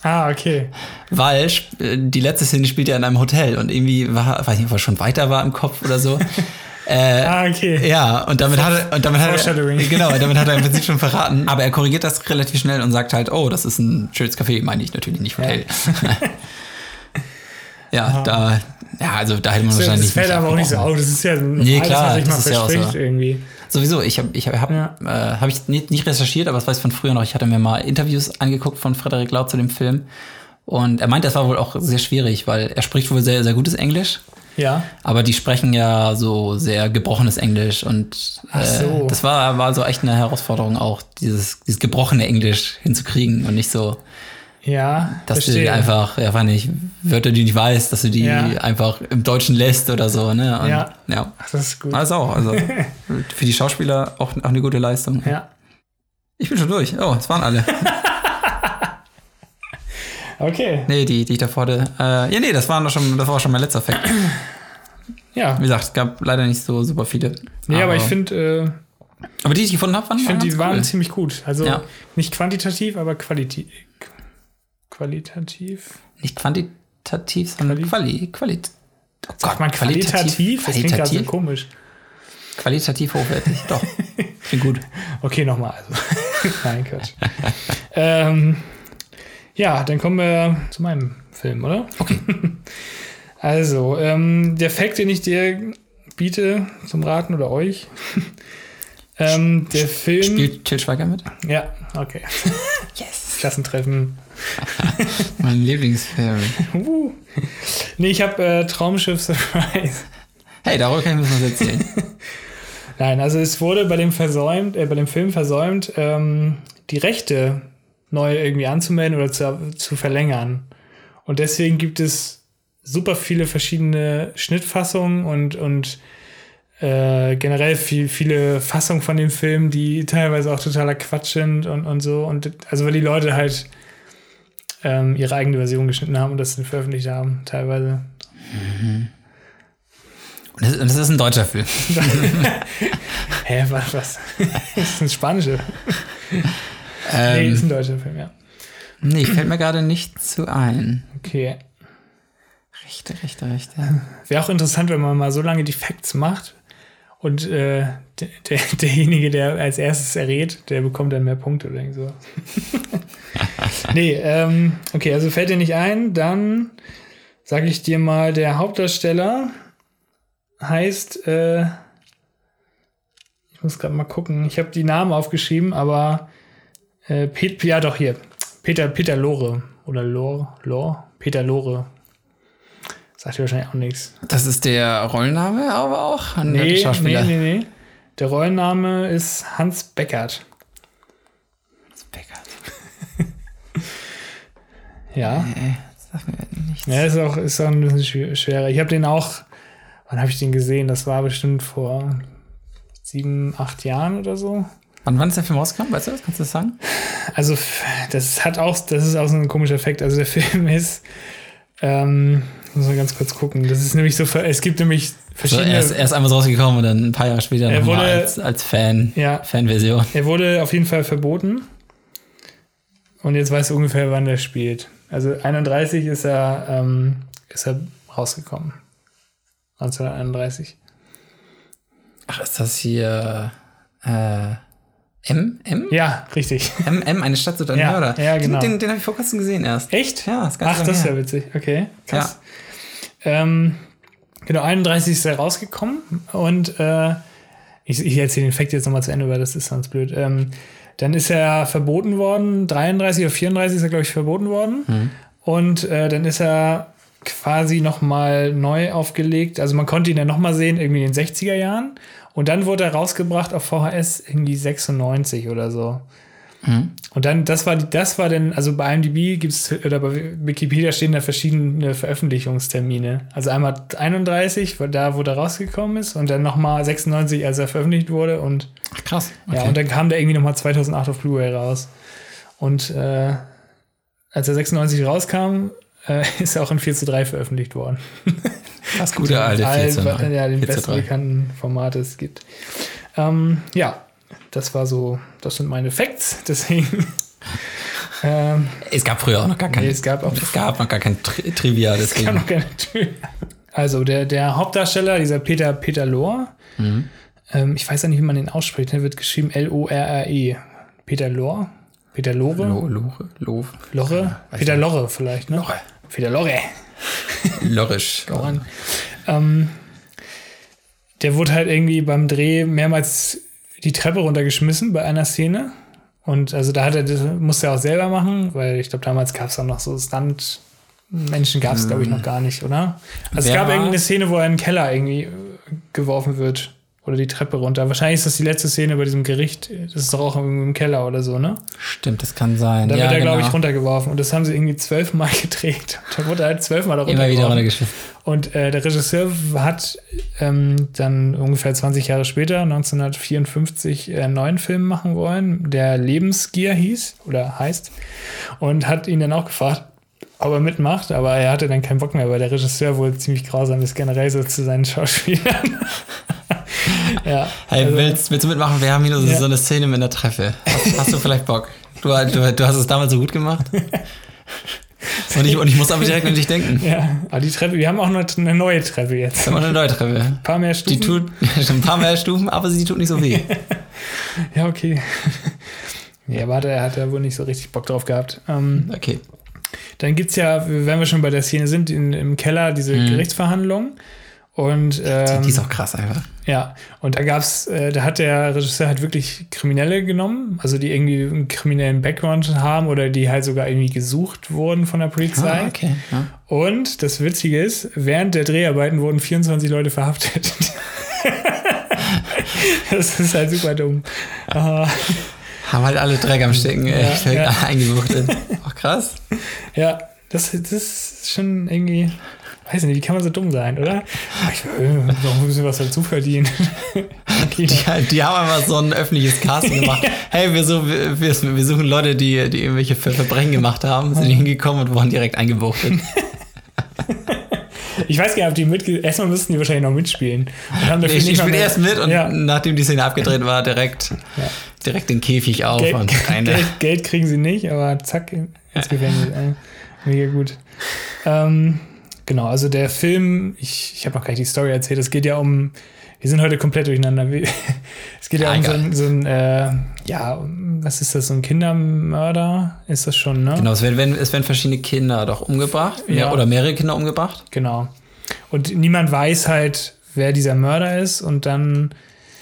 ah, okay. Weil die letzte Szene spielt ja in einem Hotel und irgendwie war, weiß nicht, ob er schon weiter war im Kopf oder so. <laughs> äh, Ah, okay. ja, und damit hat er, und damit hat er, genau, damit hat er im Prinzip schon verraten. Aber er korrigiert das relativ schnell und sagt halt, oh, das ist ein schönes Café, meine ich natürlich nicht Hotel. Ja, da, ja, also da hätte man Das, wahrscheinlich das fällt aber auch nicht so auf. Das ist ja Nee, klar, man sich das mal ist ja auch verspricht so. irgendwie. Sowieso, ich habe ich hab, Ja. äh, hab ich nicht, nicht recherchiert, aber das weiß ich von früher noch. Ich hatte mir mal Interviews angeguckt von Frederik Lau zu dem Film. Und er meint, das war wohl auch sehr schwierig, weil er spricht wohl sehr, sehr gutes Englisch. Ja. Aber die sprechen ja so sehr gebrochenes Englisch und Ach so. äh, das war, war so echt eine Herausforderung auch, dieses, dieses gebrochene Englisch hinzukriegen und nicht so, Ja, dass du verstehe. die einfach, ja, weiß nicht, Wörter, die du nicht weißt, dass du die Ja. einfach im Deutschen lässt oder so, ne? Und, Ja. ja. Ach, das ist gut. Alles auch, also <laughs> für die Schauspieler auch, auch eine gute Leistung. Ja. Ich bin schon durch. Oh, das waren alle. <laughs> Okay. nee, die, die ich davor hatte. Äh, ja, nee, das, waren doch schon, das war schon mein letzter Fact. Ja. Wie gesagt, es gab leider nicht so super viele. Nee, aber, ich finde, äh, Aber die, die ich gefunden habe, waren, ich finde, die ganz waren cool. ziemlich gut. Also Ja. nicht quantitativ, aber qualitativ. Qualitativ. Nicht quantitativ, sondern Quali- quali. quali oh Sagt man qualitativ? Das klingt gerade so qualitativ, komisch. qualitativ hochwertig. Doch. <laughs> Klingt gut. Okay, nochmal. Also. <laughs> Nein, Quatsch. ähm, ja, dann kommen wir zu meinem Film, oder? Okay. <laughs> Also, ähm, der Fact, den ich dir biete zum Raten oder euch. <laughs> ähm, der Film. Spielt Til Schweiger mit? Ja, okay. <laughs> Yes. Klassentreffen. Mein Lieblingsfilm. Uh. Nee, ich habe äh, Traumschiff Surprise. Hey, darüber kann ich mir was erzählen. Nein, also es wurde bei dem versäumt, äh, bei dem Film versäumt, ähm, die Rechte neu irgendwie anzumelden oder zu, zu verlängern. Und deswegen gibt es super viele verschiedene Schnittfassungen und, und äh, generell viel, viele Fassungen von dem Film, die teilweise auch totaler Quatsch sind und, und so. Und also weil die Leute halt ähm, ihre eigene Version geschnitten haben und das dann veröffentlicht haben, teilweise. Und das, das ist ein deutscher Film. <laughs> Hä, was? was? <laughs> das ist ein spanischer. <laughs> nee, Ähm, ist ein deutscher Film, ja. nee, fällt mir gerade nicht zu ein. Okay. Rechte, rechte, rechte. Wäre auch interessant, wenn man mal so lange die Facts macht und äh, der, der, derjenige, der als erstes errät, der bekommt dann mehr Punkte oder so. <laughs> nee, ähm, okay, also fällt dir nicht ein, dann sage ich dir mal, der Hauptdarsteller heißt, äh, ich muss gerade mal gucken, ich habe die Namen aufgeschrieben, aber äh, Pet, ja doch hier, Peter, Peter Lore oder Lore, Lore, Peter Lore. Sagt dir wahrscheinlich auch nichts. Das ist der Rollenname, aber auch Nee, nee, nee, nee. Der Rollenname ist Hans Beckert. Beckert. <laughs> Ja. Nee, das sagt mir nichts. Ja, ist auch, ist auch ein bisschen schw- schwerer. Ich habe den auch, wann habe ich den gesehen? Das war bestimmt vor sieben, acht Jahren oder so. Wann, wann ist der Film rausgekommen? Weißt du das? Kannst du das sagen? Also, das hat auch, das ist auch so ein komischer Effekt. Also, der <laughs> Film ist, ähm, muss man ganz kurz gucken. Das ist nämlich so, es gibt nämlich verschiedene. er, ist, er ist einmal rausgekommen und dann ein paar Jahre später Er wurde- als, als Fan, ja, Fanversion. er wurde auf jeden Fall verboten. Und jetzt weißt du ungefähr, wann der spielt. Also 31 ist er, ähm, ist er rausgekommen. 1931. Ach, ist das hier äh, M? M? Ja, richtig. M, M, eine Stadt ein <laughs> Ja, Mörder. ja, genau. Den, den, habe ich vor kurzem gesehen erst. Echt? Ja, ist ganz Ach, das ist ja witzig. Okay, krass. Ähm, genau, 31 ist er rausgekommen und äh, ich, ich erzähle den Fakt jetzt nochmal zu Ende, weil das ist sonst blöd. Ähm, dann ist er verboten worden, 33 oder 34 ist er, glaube ich, verboten worden. Mhm. Und äh, dann ist er quasi nochmal neu aufgelegt. Also man konnte ihn ja nochmal sehen, irgendwie in den 60er Jahren. Und dann wurde er rausgebracht auf VHS irgendwie 96 oder so. Und dann, das war, das war dann, also bei IMDb gibt es, oder bei Wikipedia stehen da verschiedene Veröffentlichungstermine. Also einmal 31, weil da, wo der rausgekommen ist, und dann nochmal 96, als er veröffentlicht wurde. Und Ach, krass. ja, und dann kam der irgendwie nochmal 2008 auf Blu-ray raus. Und äh, als er 96 rauskam, äh, <laughs> ist auch in 4 zu 3 veröffentlicht worden. <laughs> das gute alte 4 zu 9. Ja, den 4 zu besten 3. bekannten Format es gibt. Ähm, ja, das war so, das sind meine Facts, deswegen. <laughs> ähm, Es gab früher auch noch gar keine. nee, es gab auch es gab noch gar kein Tri Trivia, kann deswegen. noch keine. Also der, der Hauptdarsteller, dieser Peter Peter Lohr, Mhm. ähm, ich weiß ja nicht, wie man den ausspricht, der wird geschrieben L-O-R-R-E. Peter Lohr? Peter Lore? Lo, Lore, Lo, Lorre? Peter Lorre vielleicht, ne? Lorre. Peter Lorre. Lorisch. Voran. Ähm, der wurde halt irgendwie beim Dreh mehrmals die Treppe runtergeschmissen bei einer Szene. Und also da hat er, das musste er auch selber machen, weil ich glaube, damals gab es auch noch so Stunt. Menschen gab es, glaube ich, noch gar nicht, oder? Also Wer es gab war- irgendeine Szene, wo er in den Keller irgendwie geworfen wird. Oder die Treppe runter. Wahrscheinlich ist das die letzte Szene bei diesem Gericht. Das ist doch auch im Keller oder so, ne? Stimmt, das kann sein. Da ja, wird er, glaube genau. ich, runtergeworfen. Und das haben sie irgendwie zwölfmal <laughs> gedreht. Da wurde er halt zwölfmal da Immer wieder runtergeschmissen. Und äh, der Regisseur hat ähm, dann ungefähr 20 Jahre später, 1954, äh, einen neuen Film machen wollen, der Lebensgier hieß oder heißt. Und hat ihn dann auch gefragt, ob er mitmacht, aber er hatte dann keinen Bock mehr, weil der Regisseur wohl ziemlich grausam ist, generell so zu seinen <laughs> Schauspielern. <laughs> ja. Hey, also- willst, willst du mitmachen? Wir haben hier so, Ja. so eine Szene mit einer Treppe. Hast, hast du vielleicht Bock? Du, du, du hast es damals so gut gemacht. <laughs> Und ich, und ich muss aber direkt an dich denken. Ja, aber die Treppe, wir haben auch noch eine neue Treppe jetzt. Das ist immer eine neue Treppe. Ein paar mehr Stufen. Die tut ein paar mehr Stufen, aber sie tut nicht so weh. Ja, okay. ja, aber hat er hat er wohl nicht so richtig Bock drauf gehabt. Ähm, Okay. Dann gibt es ja, wenn wir schon bei der Szene sind, in, im Keller diese Gerichtsverhandlung. Und ähm, Die ist auch krass einfach. ja, und da gab's, äh, da hat der Regisseur halt wirklich Kriminelle genommen, also die irgendwie einen kriminellen Background haben oder die halt sogar irgendwie gesucht wurden von der Polizei. Ah, okay. Ja. Und das Witzige ist, während der Dreharbeiten wurden 24 Leute verhaftet. <laughs> das ist halt super dumm. <laughs> Haben halt alle Dreck am Stecken, ey. Ja, ja. Eingebuchtet. <laughs> Auch krass. ja, das, das ist schon irgendwie, weiß nicht, wie kann man so dumm sein, oder? Ich will noch ein bisschen was dazu verdienen. <laughs> Die, die haben einfach so ein öffentliches Casting <laughs> gemacht. Hey, wir, so, wir, wir suchen Leute, die, die irgendwelche Ver Verbrechen gemacht haben, sind hingekommen und wurden direkt eingebuchtet. Ich weiß gar nicht, ob die mitge erstmal müssten die wahrscheinlich noch mitspielen. Ich ich spiele erst mit und ja. nachdem die Szene abgedreht war, direkt, ja. Direkt den Käfig auf Geld, und Geld, Geld, kriegen sie nicht, aber zack, ins Gefängnis. Mega gut. Ähm, genau, also der Film, ich, ich habe noch gar nicht die Story erzählt, es geht ja um wir sind heute komplett durcheinander. <laughs> Es geht ja, ja um so ein, so ein äh, ja, was ist das, so ein Kindermörder? Ist das schon, ne? Genau, es werden, es werden verschiedene Kinder doch umgebracht. Ja. Oder mehrere Kinder umgebracht. Genau. Und niemand weiß halt, wer dieser Mörder ist und dann.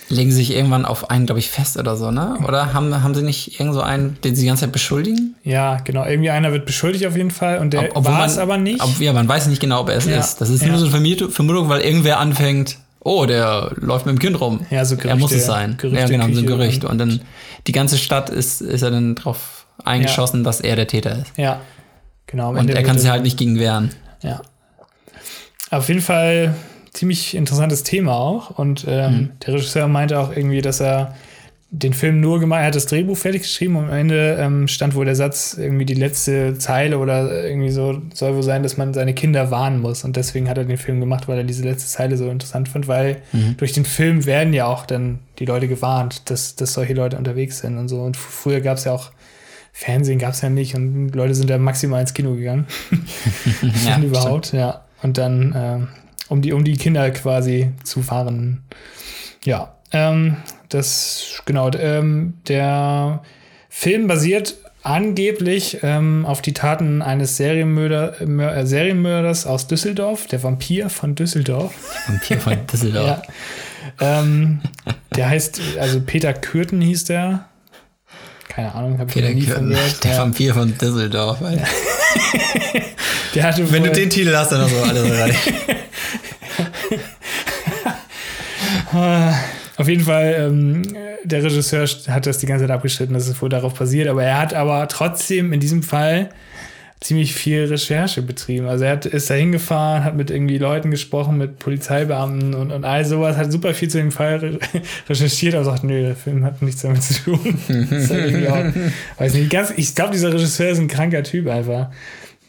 Legen sie sich irgendwann auf einen, glaube ich, fest oder so, ne? Oder haben, haben sie nicht irgend so einen, den sie die ganze Zeit beschuldigen? Ja, genau. Irgendwie einer wird beschuldigt auf jeden Fall und der war es aber nicht. Ob, ja, man weiß nicht genau, ob er es ja. ist. Das ist ja. nur so eine Vermutung, weil irgendwer anfängt, oh, der läuft mit dem Kind rum. Ja, so Gerüchte, Er muss es sein. Gerüchte, ja, genau, so ein Gerücht. Und, und, dann die ganze Stadt ist, ist er dann drauf eingeschossen, ja. dass er der Täter ist. Ja, genau. Und er kann sich halt nicht gegen wehren. Ja. Auf jeden Fall ziemlich interessantes Thema auch. Und ähm, hm. der Regisseur meinte auch irgendwie, dass er den Film nur gemacht, er hat das Drehbuch fertig geschrieben und am Ende ähm, stand wohl der Satz, irgendwie die letzte Zeile oder irgendwie so, soll wohl sein, dass man seine Kinder warnen muss. Und deswegen hat er den Film gemacht, weil er diese letzte Zeile so interessant fand, weil mhm. durch den Film werden ja auch dann die Leute gewarnt, dass, dass solche Leute unterwegs sind und so. Und früher gab es ja auch Fernsehen gab es ja nicht und Leute sind da maximal ins Kino gegangen. <laughs> <laughs> ja, überhaupt, stimmt. ja. Und dann, äh, um, die, um die Kinder quasi zu fahren. Ja. Ähm, das, genau, ähm, der Film basiert angeblich ähm, auf die Taten eines Serienmörder, äh, Serienmörders aus Düsseldorf, der Vampir von Düsseldorf. Vampir von <laughs> Düsseldorf. ja. ähm, der heißt, also Peter Kürten hieß der. Keine Ahnung, habe ich Peter nie Kürten, von gehört. Der ja. Vampir von Düsseldorf. <laughs> der hatte Wenn du den Titel hast, dann hast du alles <laughs> rein. Auf jeden Fall, ähm, der Regisseur hat das die ganze Zeit abgeschnitten, dass es wohl darauf basiert, aber er hat aber trotzdem in diesem Fall ziemlich viel Recherche betrieben. Also er hat, ist da hingefahren, hat mit irgendwie Leuten gesprochen, mit Polizeibeamten und, und all sowas, hat super viel zu dem Fall <laughs> recherchiert, aber sagt, nö, der Film hat nichts damit zu tun. <laughs> ist auch, weiß nicht, ganz, ich glaube, dieser Regisseur ist ein kranker Typ einfach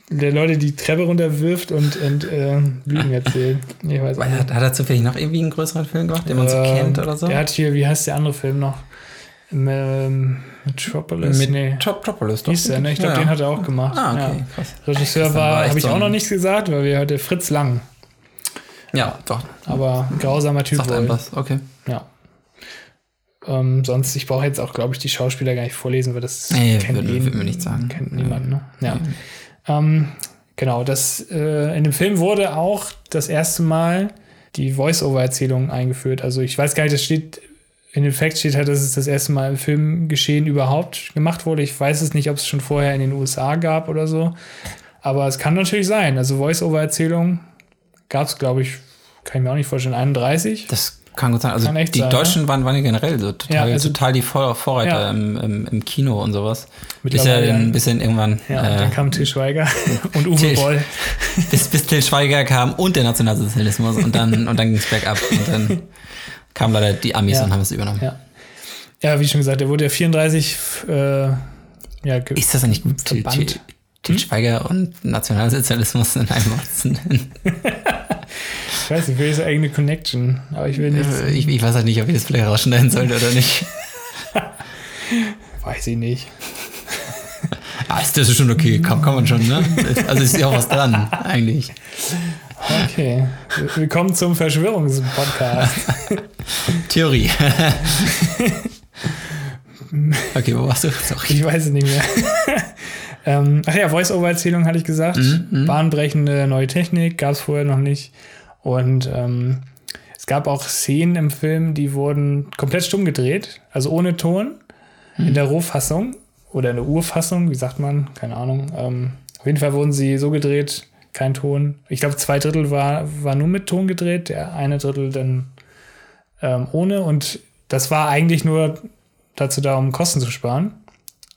der Leute die Treppe runterwirft und, und äh, Lügen erzählt. Ich weiß nicht. Hat, hat er zufällig noch irgendwie einen größeren Film gemacht, den man so äh, kennt oder so? Der hat hier, wie heißt der andere Film noch? Ähm, Metropolis? Mit nee. Metropolis, doch. Hieß der, ne? Ich glaube, ja. den hat er auch gemacht. Ah, okay, ja. krass. Regisseur war, habe ich auch noch nichts gesagt, weil wir heute Fritz Lang. Ja, doch. Aber grausamer Typ. Sagt wohl. was, okay. Ja. Ähm, sonst, ich brauche jetzt auch, glaube ich, die Schauspieler gar nicht vorlesen, weil das nee, kennt würde, würde mir nicht sagen. Kennt niemand, ne? Ja. Nee. Ähm, genau, das, äh, in dem Film wurde auch das erste Mal die Voice-Over-Erzählung eingeführt. Also ich weiß gar nicht, das steht, in den Facts steht halt, dass es das erste Mal im Filmgeschehen überhaupt gemacht wurde. Ich weiß es nicht, ob es schon vorher in den USA gab oder so. Aber es kann natürlich sein. Also Voice-Over-Erzählung gab es, glaube ich, kann ich mir auch nicht vorstellen, 31. Das kann gut sein. Also die sein, Deutschen ne? waren, waren ja generell so total, ja, also, total die Vor Vorreiter ja. im, im, im, Kino und sowas. Bis ja ein bisschen irgendwann. Ja, äh, dann kam Till Schweiger <laughs> und Uwe Boll. <laughs> bis, bis Till Schweiger kam und der Nationalsozialismus und dann, und dann ging es bergab. Und dann kamen leider die Amis und haben es übernommen. Ja. ja, wie schon gesagt, der wurde ja 34 äh, ja, Ist das eigentlich gut? Till, Till, Til hm? Schweiger und Nationalsozialismus in einem Wort? <laughs> Ich weiß nicht, vielleicht ist eigene Connection, aber ich will nicht. Äh, ich, ich, weiß halt nicht, ob ich das vielleicht rausschneiden sollte oder nicht. <laughs> weiß ich nicht. <laughs> Ah, ist das schon okay, kann, kann man schon, ne? Also ist ja auch was dran, eigentlich. Okay, willkommen zum Verschwörungspodcast. <laughs> Theorie. okay, wo warst du? Sorry. Ich weiß es nicht mehr. ähm, ach ja, Voice-Over-Erzählung hatte ich gesagt. Mm, mm. Bahnbrechende neue Technik, gab es vorher noch nicht. Und ähm, es gab auch Szenen im Film, die wurden komplett stumm gedreht, also ohne Ton, hm. in der Rohfassung oder in der Urfassung, wie sagt man, keine Ahnung. Ähm, auf jeden Fall wurden sie so gedreht, kein Ton. Ich glaube, zwei Drittel war, war nur mit Ton gedreht, der eine Drittel dann ähm, ohne. Und das war eigentlich nur dazu da, um Kosten zu sparen.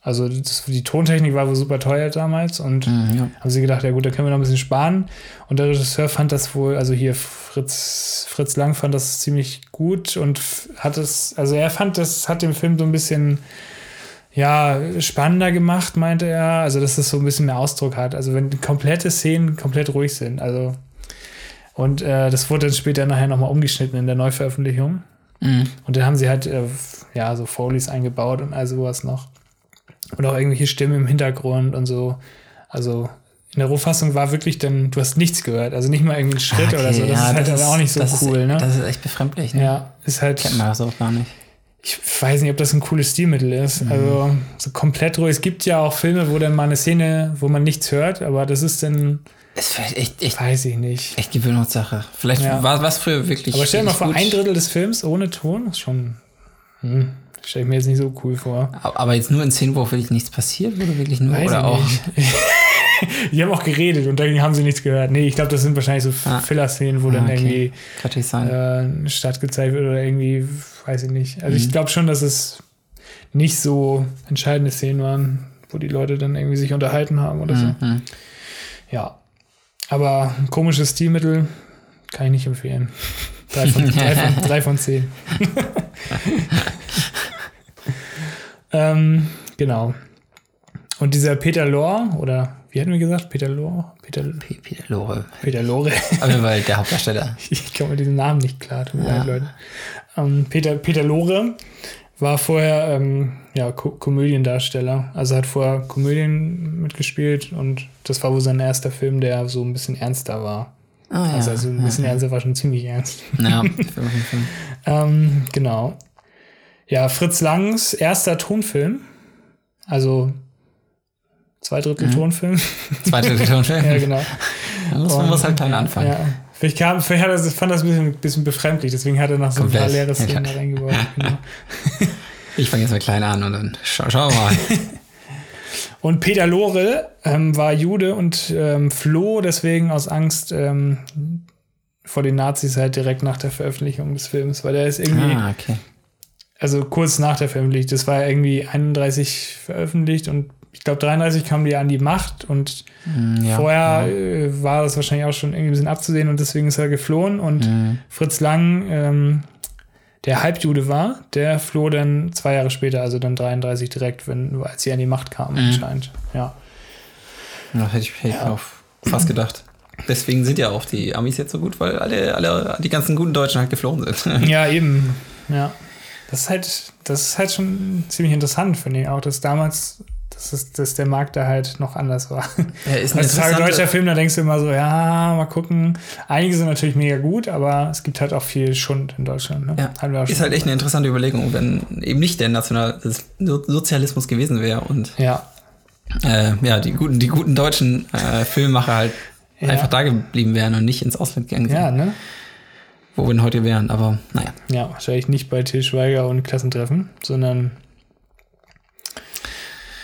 Also das, die Tontechnik war wohl super teuer damals und mhm, ja. haben sie gedacht, ja gut, da können wir noch ein bisschen sparen. Und der Regisseur fand das wohl, also hier Fritz, Fritz Lang fand das ziemlich gut und hat es, also er fand das, hat den Film so ein bisschen ja, spannender gemacht, meinte er. Also, dass es so ein bisschen mehr Ausdruck hat. Also, wenn komplette Szenen komplett ruhig sind. Also, Und äh, das wurde dann später nachher nochmal umgeschnitten in der Neuveröffentlichung. Mhm. Und dann haben sie halt, äh, ja, so Foleys eingebaut und all sowas noch. Und auch irgendwelche Stimmen im Hintergrund und so. Also in der Rohfassung war wirklich dann, du hast nichts gehört. Also nicht mal irgendwie einen Schritt oder so. Das ja, ist halt dann auch nicht so das cool, ist, ne? Das ist echt befremdlich. Ne? ja, ist halt. Kennt man das auch gar nicht. Ich weiß nicht, ob das ein cooles Stilmittel ist. Mhm. Also so komplett ruhig. Es gibt ja auch Filme, wo dann mal eine Szene, wo man nichts hört, aber das ist dann, Ist vielleicht echt, echt, weiß ich nicht. echt Gewöhnungssache. Vielleicht Ja. war was früher wirklich. Aber stell dir mal vor, ein Drittel des Films ohne Ton ist schon. Hm, stell ich mir jetzt nicht so cool vor. Aber jetzt nur in Szenen, wo wirklich nichts passiert, oder wirklich nur? Weiß oder ich auch. <laughs> Die haben auch geredet und dagegen haben sie nichts gehört. Nee, ich glaube, das sind wahrscheinlich so Ah. Filler-Szenen, wo Ah, dann okay. irgendwie äh, Stadt gezeigt wird oder irgendwie, weiß ich nicht. Also Mhm. ich glaube schon, dass es nicht so entscheidende Szenen waren, wo die Leute dann irgendwie sich unterhalten haben oder so. Mhm. Ja. Aber komisches Stilmittel kann ich nicht empfehlen. <laughs> Drei von, drei von, drei von zehn. <laughs> ähm, genau. Und dieser Peter Lorre, oder wie hatten wir gesagt? Peter Lorre? Peter, P- Peter Lore. Peter. Auf jeden Fall der Hauptdarsteller. <laughs> Ich komme mit diesem Namen nicht klar, tut mir Ja. leid, Leute. Ähm, Peter, Peter Lorre war vorher ähm, ja, Ko Komödiendarsteller. Also hat vorher Komödien mitgespielt und das war wohl sein erster Film, der so ein bisschen ernster war. Ah, ja. Also, also ein bisschen ernster war schon ziemlich ernst. ja. <laughs> Ähm, genau. Ja, Fritz Langs erster Tonfilm. Also zwei Drittel Mhm. Tonfilm. Zweite Tonfilm. <laughs> ja, genau. Da muss man muss halt klein anfangen. Ja. Vielleicht, kam, vielleicht hat er, das- fand das ein bisschen, bisschen befremdlich, deswegen hat er noch so ein paar Komplett. leere Szenen Ja. da reingebaut. <laughs> Genau. Ich fange jetzt mal klein an und dann scha schauen wir mal. <laughs> Und Peter Lorre ähm, war Jude und ähm, floh deswegen aus Angst ähm, vor den Nazis halt direkt nach der Veröffentlichung des Films, weil der ist irgendwie, ah, okay. Also kurz nach der Veröffentlichung, das war irgendwie 31 veröffentlicht und ich glaube 33 kamen die an die Macht und Hm, Ja, vorher äh, war das wahrscheinlich auch schon irgendwie ein bisschen abzusehen und deswegen ist er geflohen und Mhm. Fritz Lang, ähm, der Halbjude war, der floh dann zwei Jahre später, also dann 33 direkt, wenn, als sie an die Macht kamen, Mhm. anscheinend. Ja. Ja, hätte ich, hätte ich auch fast gedacht. Deswegen sind ja auch die Amis jetzt so gut, weil alle, alle die ganzen guten Deutschen halt geflohen sind. ja, eben. Ja. Das ist halt, das ist halt schon ziemlich interessant, finde ich auch, dass damals, dass, es, dass der Markt da halt noch anders war. Ja, ist Als Tage deutscher Film, da denkst du immer so, ja, mal gucken. Einige sind natürlich mega gut, aber es gibt halt auch viel Schund in Deutschland. Ne? Ja, ist halt echt eine interessante Überlegung, wenn eben nicht der Nationalsozialismus gewesen wäre und Ja. äh, ja, die guten, die guten deutschen äh, Filmemacher halt Ja. einfach da geblieben wären und nicht ins Ausland gegangen sind, Ja, ne? Wo wir denn heute wären. Aber naja, Ja, wahrscheinlich nicht bei Til Schweiger und Klassentreffen, sondern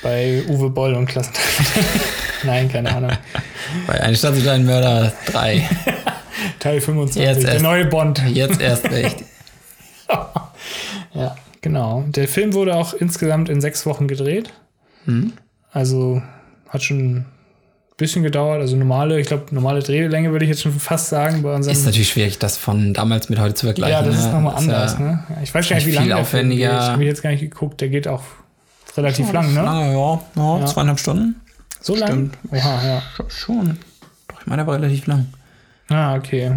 bei Uwe Boll und Klassentreffen. <laughs> Nein, keine Ahnung. bei Eine Stadt zu ein Mörder 3. <laughs> Teil 25, Jetzt der erst. neue Bond. Jetzt erst <laughs> recht. Ja, genau. Der Film wurde auch insgesamt in sechs Wochen gedreht. Hm? Also hat schon ein bisschen gedauert. Also normale, ich glaube, normale Drehlänge würde ich jetzt schon fast sagen bei unserem. Ist natürlich schwierig, das von damals mit heute zu vergleichen. ja, das ist ne? nochmal Ist anders. ja ne? Ja, ich weiß gar nicht, wie lange der Film geht. aufwendiger. Habe ich jetzt gar nicht geguckt. Der geht auch relativ lang, ne? Lange, ja. ja, Ja. Zweieinhalb Stunden. So lang? Stimmt. Oha, ja. Schon. Doch, ich meine, der war relativ lang. Ah, okay.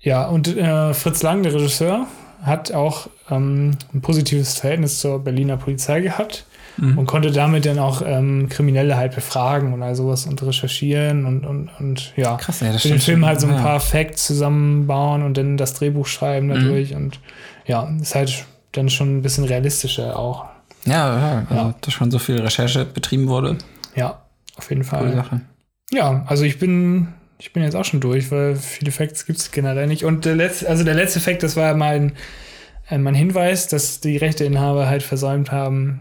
Ja, und äh, Fritz Lang, der Regisseur, hat auch ähm, ein positives Verhältnis zur Berliner Polizei gehabt Mhm. und konnte damit dann auch ähm, Kriminelle halt befragen und all sowas und recherchieren und, und, und ja, Krass, ja, das für den Film halt so ein Ja. paar Facts zusammenbauen und dann das Drehbuch schreiben Mhm. dadurch und ja, ist halt dann schon ein bisschen realistischer auch. Ja, ja, also, Ja. dass schon so viel Recherche betrieben wurde. Ja, auf jeden Coole Fall. Sache. Ja, also ich bin, ich bin jetzt auch schon durch, weil viele Facts gibt es generell nicht. Und der letzte, also der letzte Fact, das war mein, äh, mein Hinweis, dass die Rechteinhaber halt versäumt haben,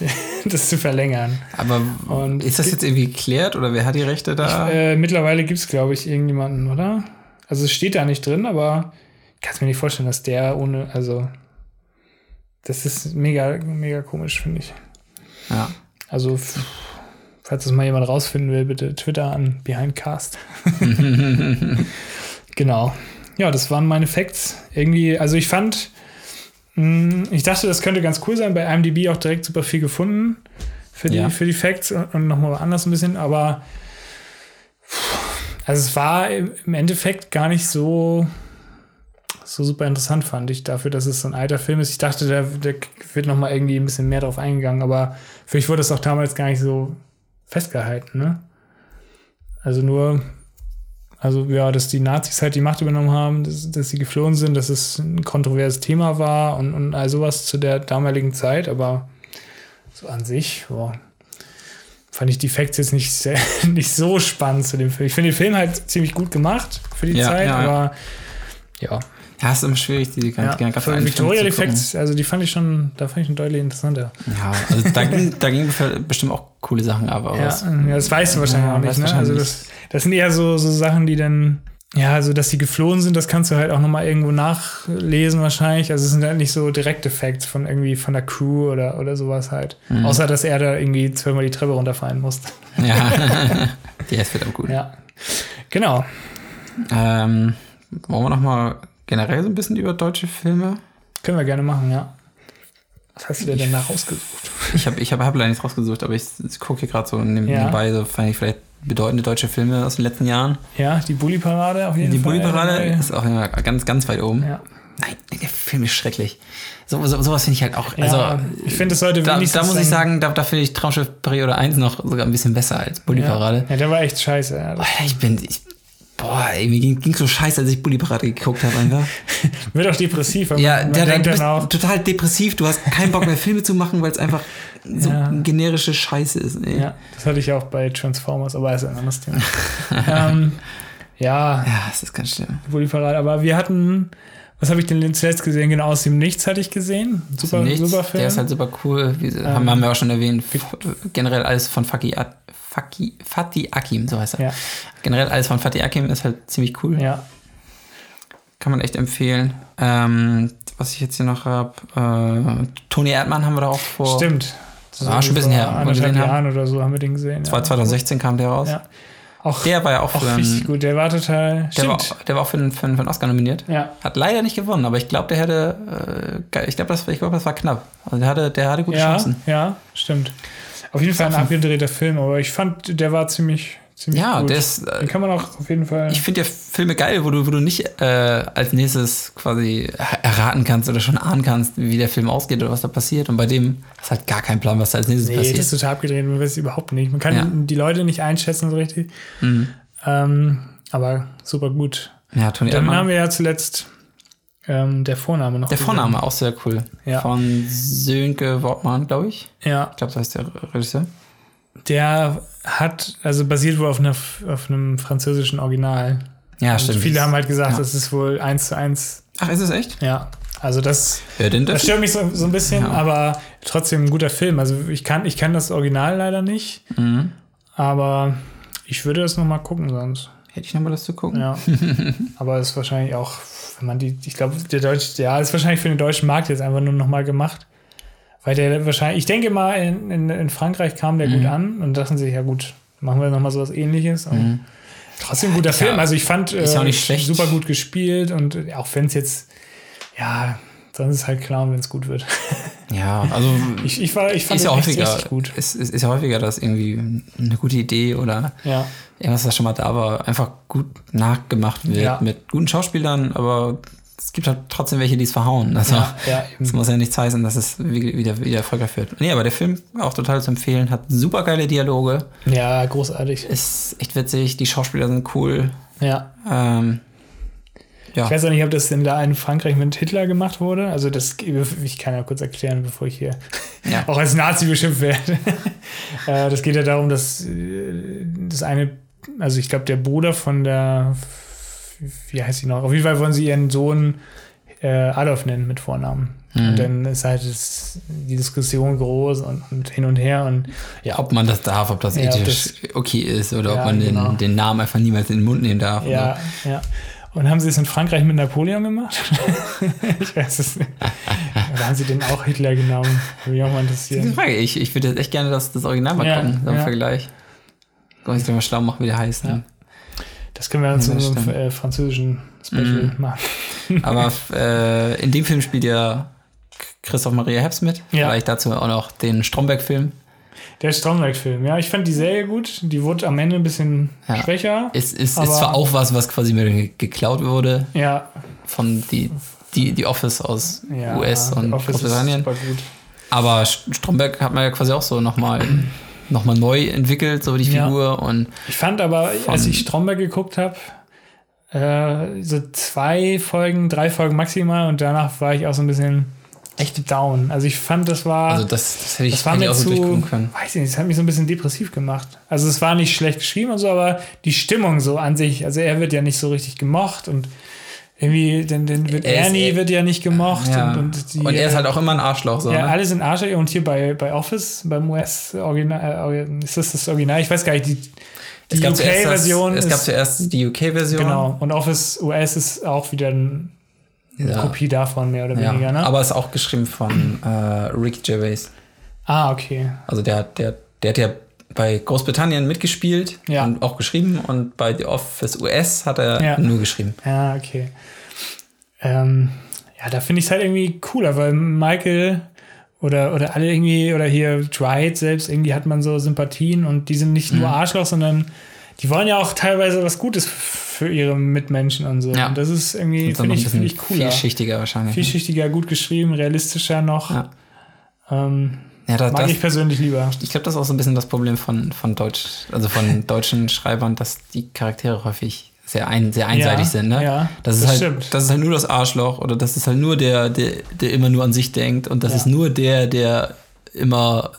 <laughs> das zu verlängern. Aber Und ist das jetzt irgendwie geklärt oder wer hat die Rechte da? Äh, mittlerweile gibt es, glaube ich, irgendjemanden, oder? Also es steht da nicht drin, aber ich kann es mir nicht vorstellen, dass der ohne, also das ist mega, mega komisch, finde ich. ja. Also, falls das mal jemand rausfinden will, bitte Twitter an Behindcast. <laughs> genau. Ja, das waren meine Facts. Irgendwie, also ich fand, ich dachte, das könnte ganz cool sein. Bei IMDb auch direkt super viel gefunden für die, Ja. für die Facts und, nochmal anders ein bisschen, aber Also es war im Endeffekt gar nicht so, so super interessant, fand ich, dafür, dass es so ein alter Film ist. Ich dachte, da, da wird noch mal irgendwie ein bisschen mehr drauf eingegangen, aber für mich wurde das auch damals gar nicht so festgehalten, ne? Also nur, also ja, dass die Nazis halt die Macht übernommen haben, dass, dass sie geflohen sind, dass es ein kontroverses Thema war und, und all sowas zu der damaligen Zeit, aber so an sich, boah, fand ich die Facts jetzt nicht, sehr, <laughs> nicht so spannend zu dem Film. Ich finde den Film halt ziemlich gut gemacht für die Ja, Zeit, ja, aber ja. Ja, ist immer schwierig, die ja. ganze ganze Für Victoria die Facts, also die fand ich schon, da fand ich schon deutlich interessanter. Ja, also da ging, da ging bestimmt auch coole Sachen ab. Aber Ja, was- ja, das weißt du wahrscheinlich Ja, auch nicht. Ne? Also das, das sind eher so, so Sachen, die dann, ja, also dass sie geflohen sind, das kannst du halt auch nochmal irgendwo nachlesen wahrscheinlich. Also es sind halt nicht so direkte Facts von irgendwie von der Crew oder, oder sowas halt. Mhm. Außer, dass er da irgendwie zweimal die Treppe runterfallen musste. <laughs> ja. <laughs> die ist wird auch gut. Ja. Genau. Ähm, wollen wir noch mal generell so ein bisschen über deutsche Filme? Können wir gerne machen, ja. Was hast du dir denn da rausgesucht? Ich habe ich hab, hab leider nichts rausgesucht, aber ich, ich gucke hier gerade so neben- Ja. nebenbei, so fand ich vielleicht bedeutende deutsche Filme aus den letzten Jahren. Ja, die Bulli-Parade auf jeden Die Fall. Bulli-Parade dabei. ist auch immer ganz, ganz weit oben. Ja. Nein, der Film ist schrecklich. So, so, sowas finde ich halt auch. Ja, Also, ich finde, es sollte da, wenigstens da muss ich sagen, da, da finde ich Traumschiff Periode 1 noch sogar ein bisschen besser als Bulli-Parade. Ja. ja, der war echt scheiße. Ja. Ich bin. Ich, boah, ey, mir ging, ging so scheiße, als ich Bulli-Parade geguckt habe, einfach. <laughs> wird auch depressiv. Ja, man, man denkt du bist auch, total depressiv. Du hast keinen Bock mehr Filme zu machen, weil es einfach so Ja. generische Scheiße ist. Ey. Ja, das hatte ich auch bei Transformers, aber ist ein anderes Thema. <laughs> ähm, ja, Ja, das ist ganz schlimm. Bulli-Parade. Aber wir hatten, was habe ich denn zuletzt gesehen? Genau, aus dem Nichts hatte ich gesehen. Super, super Film. Der ist halt super cool. Wie, haben, haben wir auch schon erwähnt. Generell alles von Faki, Faki, Fatih Akim, so heißt er. ja, Generell alles von Fatih Akim ist halt ziemlich cool. ja. Kann man echt empfehlen. Ähm, was ich jetzt hier noch habe, äh, Toni Erdmann haben wir da auch vor. Stimmt. war schon ein bisschen her, Anderthalb. Jahren oder so haben wir den gesehen. Zwei- ja. 2016 kam der raus. Ja. Auch, Der war ja auch, auch für, richtig einen- gut. Der war total. der, war, der war auch für, einen- für, einen- für einen Oscar nominiert. ja. Hat leider nicht gewonnen, aber ich glaube, der hätte, äh, ich glaube, das, ich glaube, das war knapp. Also der hatte, der hatte gute Ja, Chancen. ja, stimmt. Auf jeden Fall ein abgedrehter Film, aber ich fand, der war ziemlich, ziemlich Ja, gut. der ist, äh, Den kann man auch auf jeden Fall. Ich finde ja Filme geil, wo du, wo du nicht äh, als nächstes quasi erraten kannst oder schon ahnen kannst, wie der Film ausgeht oder was da passiert. Und bei dem hast du halt gar keinen Plan, was da als nächstes Nee, passiert. das ist total abgedreht, man weiß es überhaupt nicht. Man kann Ja. die Leute nicht einschätzen so richtig. Mhm. Ähm, aber super gut. Ja, Tony Dann haben Erdmann. wir ja zuletzt ähm, der Vorname noch. Der gesehen. Vorname auch sehr cool. Ja. Von Sönke Wortmann, glaube ich. Ja, Ich glaube, das heißt der Regisseur. der hat, also basiert wohl auf, einer, auf einem französischen Original. Ja, Und stimmt. viele haben halt gesagt, Ja. das ist wohl eins zu eins. Ach, ist es echt? Ja, also das, das das? stört mich so, so ein bisschen, Ja. aber trotzdem ein guter Film. Also ich kann, ich kann das Original leider nicht, Mhm. aber ich würde das noch mal gucken sonst. Hätte ich nochmal das zu gucken? Ja. <laughs> Aber ist wahrscheinlich auch, wenn man die, ich glaube, der deutsche, ja, ist wahrscheinlich für den deutschen Markt jetzt einfach nur nochmal gemacht. Weil der wahrscheinlich, ich denke mal, in, in, in Frankreich kam der gut an und dachten sich, ja gut, machen wir nochmal sowas ähnliches. Und Trotzdem guter Ist ja- Film. Also ich fand ist ja auch äh, nicht schlecht. super gut gespielt und auch wenn es jetzt, ja, sonst ist es halt klar, wenn es gut wird. <laughs> Ja, also <laughs> Ich, ich, war, ich fand ist ja häufiger, richtig gut. ist, ist, ist ja häufiger, dass irgendwie eine gute Idee oder Ja, irgendwas, das schon mal da war, einfach gut nachgemacht wird Ja. mit guten Schauspielern, aber es gibt halt trotzdem welche, die es verhauen. Also ja, ja, das muss ja nichts heißen, dass es wie- wieder, wieder erfolgreich wird. Nee, aber der Film auch total zu empfehlen, hat super geile Dialoge, ja, großartig. ist echt witzig, die Schauspieler sind cool. Ja. Ähm, ja, Ich weiß auch nicht, ob das denn da in Frankreich mit Hitler gemacht wurde. Also das, ich kann ja kurz erklären, bevor ich hier Ja. <laughs> auch als Nazi beschimpft werde. <laughs> äh, das geht ja darum, dass äh, das eine, also ich glaube, der Bruder von der, wie heißt sie noch? Auf jeden Fall wollen sie ihren Sohn äh, Adolf nennen mit Vornamen. Mhm. Und dann ist halt das, die Diskussion groß und, und hin und her und ja, ob man das darf, ob das Ja, ob ethisch okay ist oder Ja, ob man genau. den, den Namen einfach niemals in den Mund nehmen darf. Ja, ja. Und haben sie es in Frankreich mit Napoleon gemacht? <laughs> ich weiß es nicht. Oder haben sie den auch Hitler genommen? Würde mich auch mal interessieren. Frage, ich, ich würde jetzt echt gerne das, das Original mal Ja, gucken, so im ja. Vergleich. Kann ich mal schlau machen, wie der heißt. Ne? Das können wir dann zu Ja, das unserem äh, französischen Special Mhm. machen. <laughs> Aber äh, in dem Film spielt ja Christoph Maria Herbst mit. Ja. Vielleicht dazu auch noch den Stromberg-Film. Der Stromberg-Film, ja. Ich fand die Serie gut. Die wurde am Ende ein bisschen Ja. schwächer. Es ist, ist zwar auch was, was quasi mir ge- geklaut wurde Ja, von die, die, die Office aus ja. US und Großbritannien. Aber St- Stromberg hat man ja quasi auch so nochmal noch mal neu entwickelt, so die Ja. Figur. Und Ich fand aber, als ich Stromberg geguckt habe, äh, so zwei Folgen, drei Folgen maximal und danach war ich auch so ein bisschen echt down. Also ich fand, das war, also das, das hätte ich, das war hätte mir auch so zu, durchgucken können. weiß ich nicht, das hat mich so ein bisschen depressiv gemacht. Also es war nicht schlecht geschrieben und so, aber die Stimmung so an sich, also er wird ja nicht so richtig gemocht und irgendwie, denn, denn wird Er ist- Ernie er- wird ja nicht gemocht Ja. und, und, die, und er ist halt auch immer ein Arschloch. So, ja, ne? alle sind Arschlöcher und hier bei, bei Office, beim US-Original, äh, ist das das Original? Ich weiß gar nicht, die, die UK-Version Es gab ist, zuerst die UK-Version. genau, und Office US ist auch wieder ein, eine Ja. Kopie davon, mehr oder Ja, weniger, ne? aber ist auch geschrieben von äh, Rick Gervais. ah, okay. Also der, hat- der, der hat ja bei Großbritannien mitgespielt Ja. und auch geschrieben und bei The Office US hat er Ja. nur geschrieben. Ja, okay. Ähm, ja, da finde ich es halt irgendwie cooler, weil Michael oder, oder alle irgendwie, oder hier Dwight selbst, irgendwie hat man so Sympathien und die sind nicht nur Mhm. Arschloch, sondern die wollen ja auch teilweise was Gutes für ihre Mitmenschen und so. Ja. Und das ist irgendwie, finde ich, find ich cooler. vielschichtiger wahrscheinlich. ne? Vielschichtiger, gut geschrieben, realistischer noch. Ja. Ähm, Ja, da, mag das, ich persönlich lieber. ich glaube, das ist auch so ein bisschen das Problem von, von Deutsch, also von <laughs> deutschen Schreibern, dass die Charaktere häufig sehr, ein, sehr einseitig Ja, sind. Ne? ja, das, ist das halt, stimmt. das ist halt nur das Arschloch oder das ist halt nur der, der, der immer nur an sich denkt und das Ja. ist nur der, der immer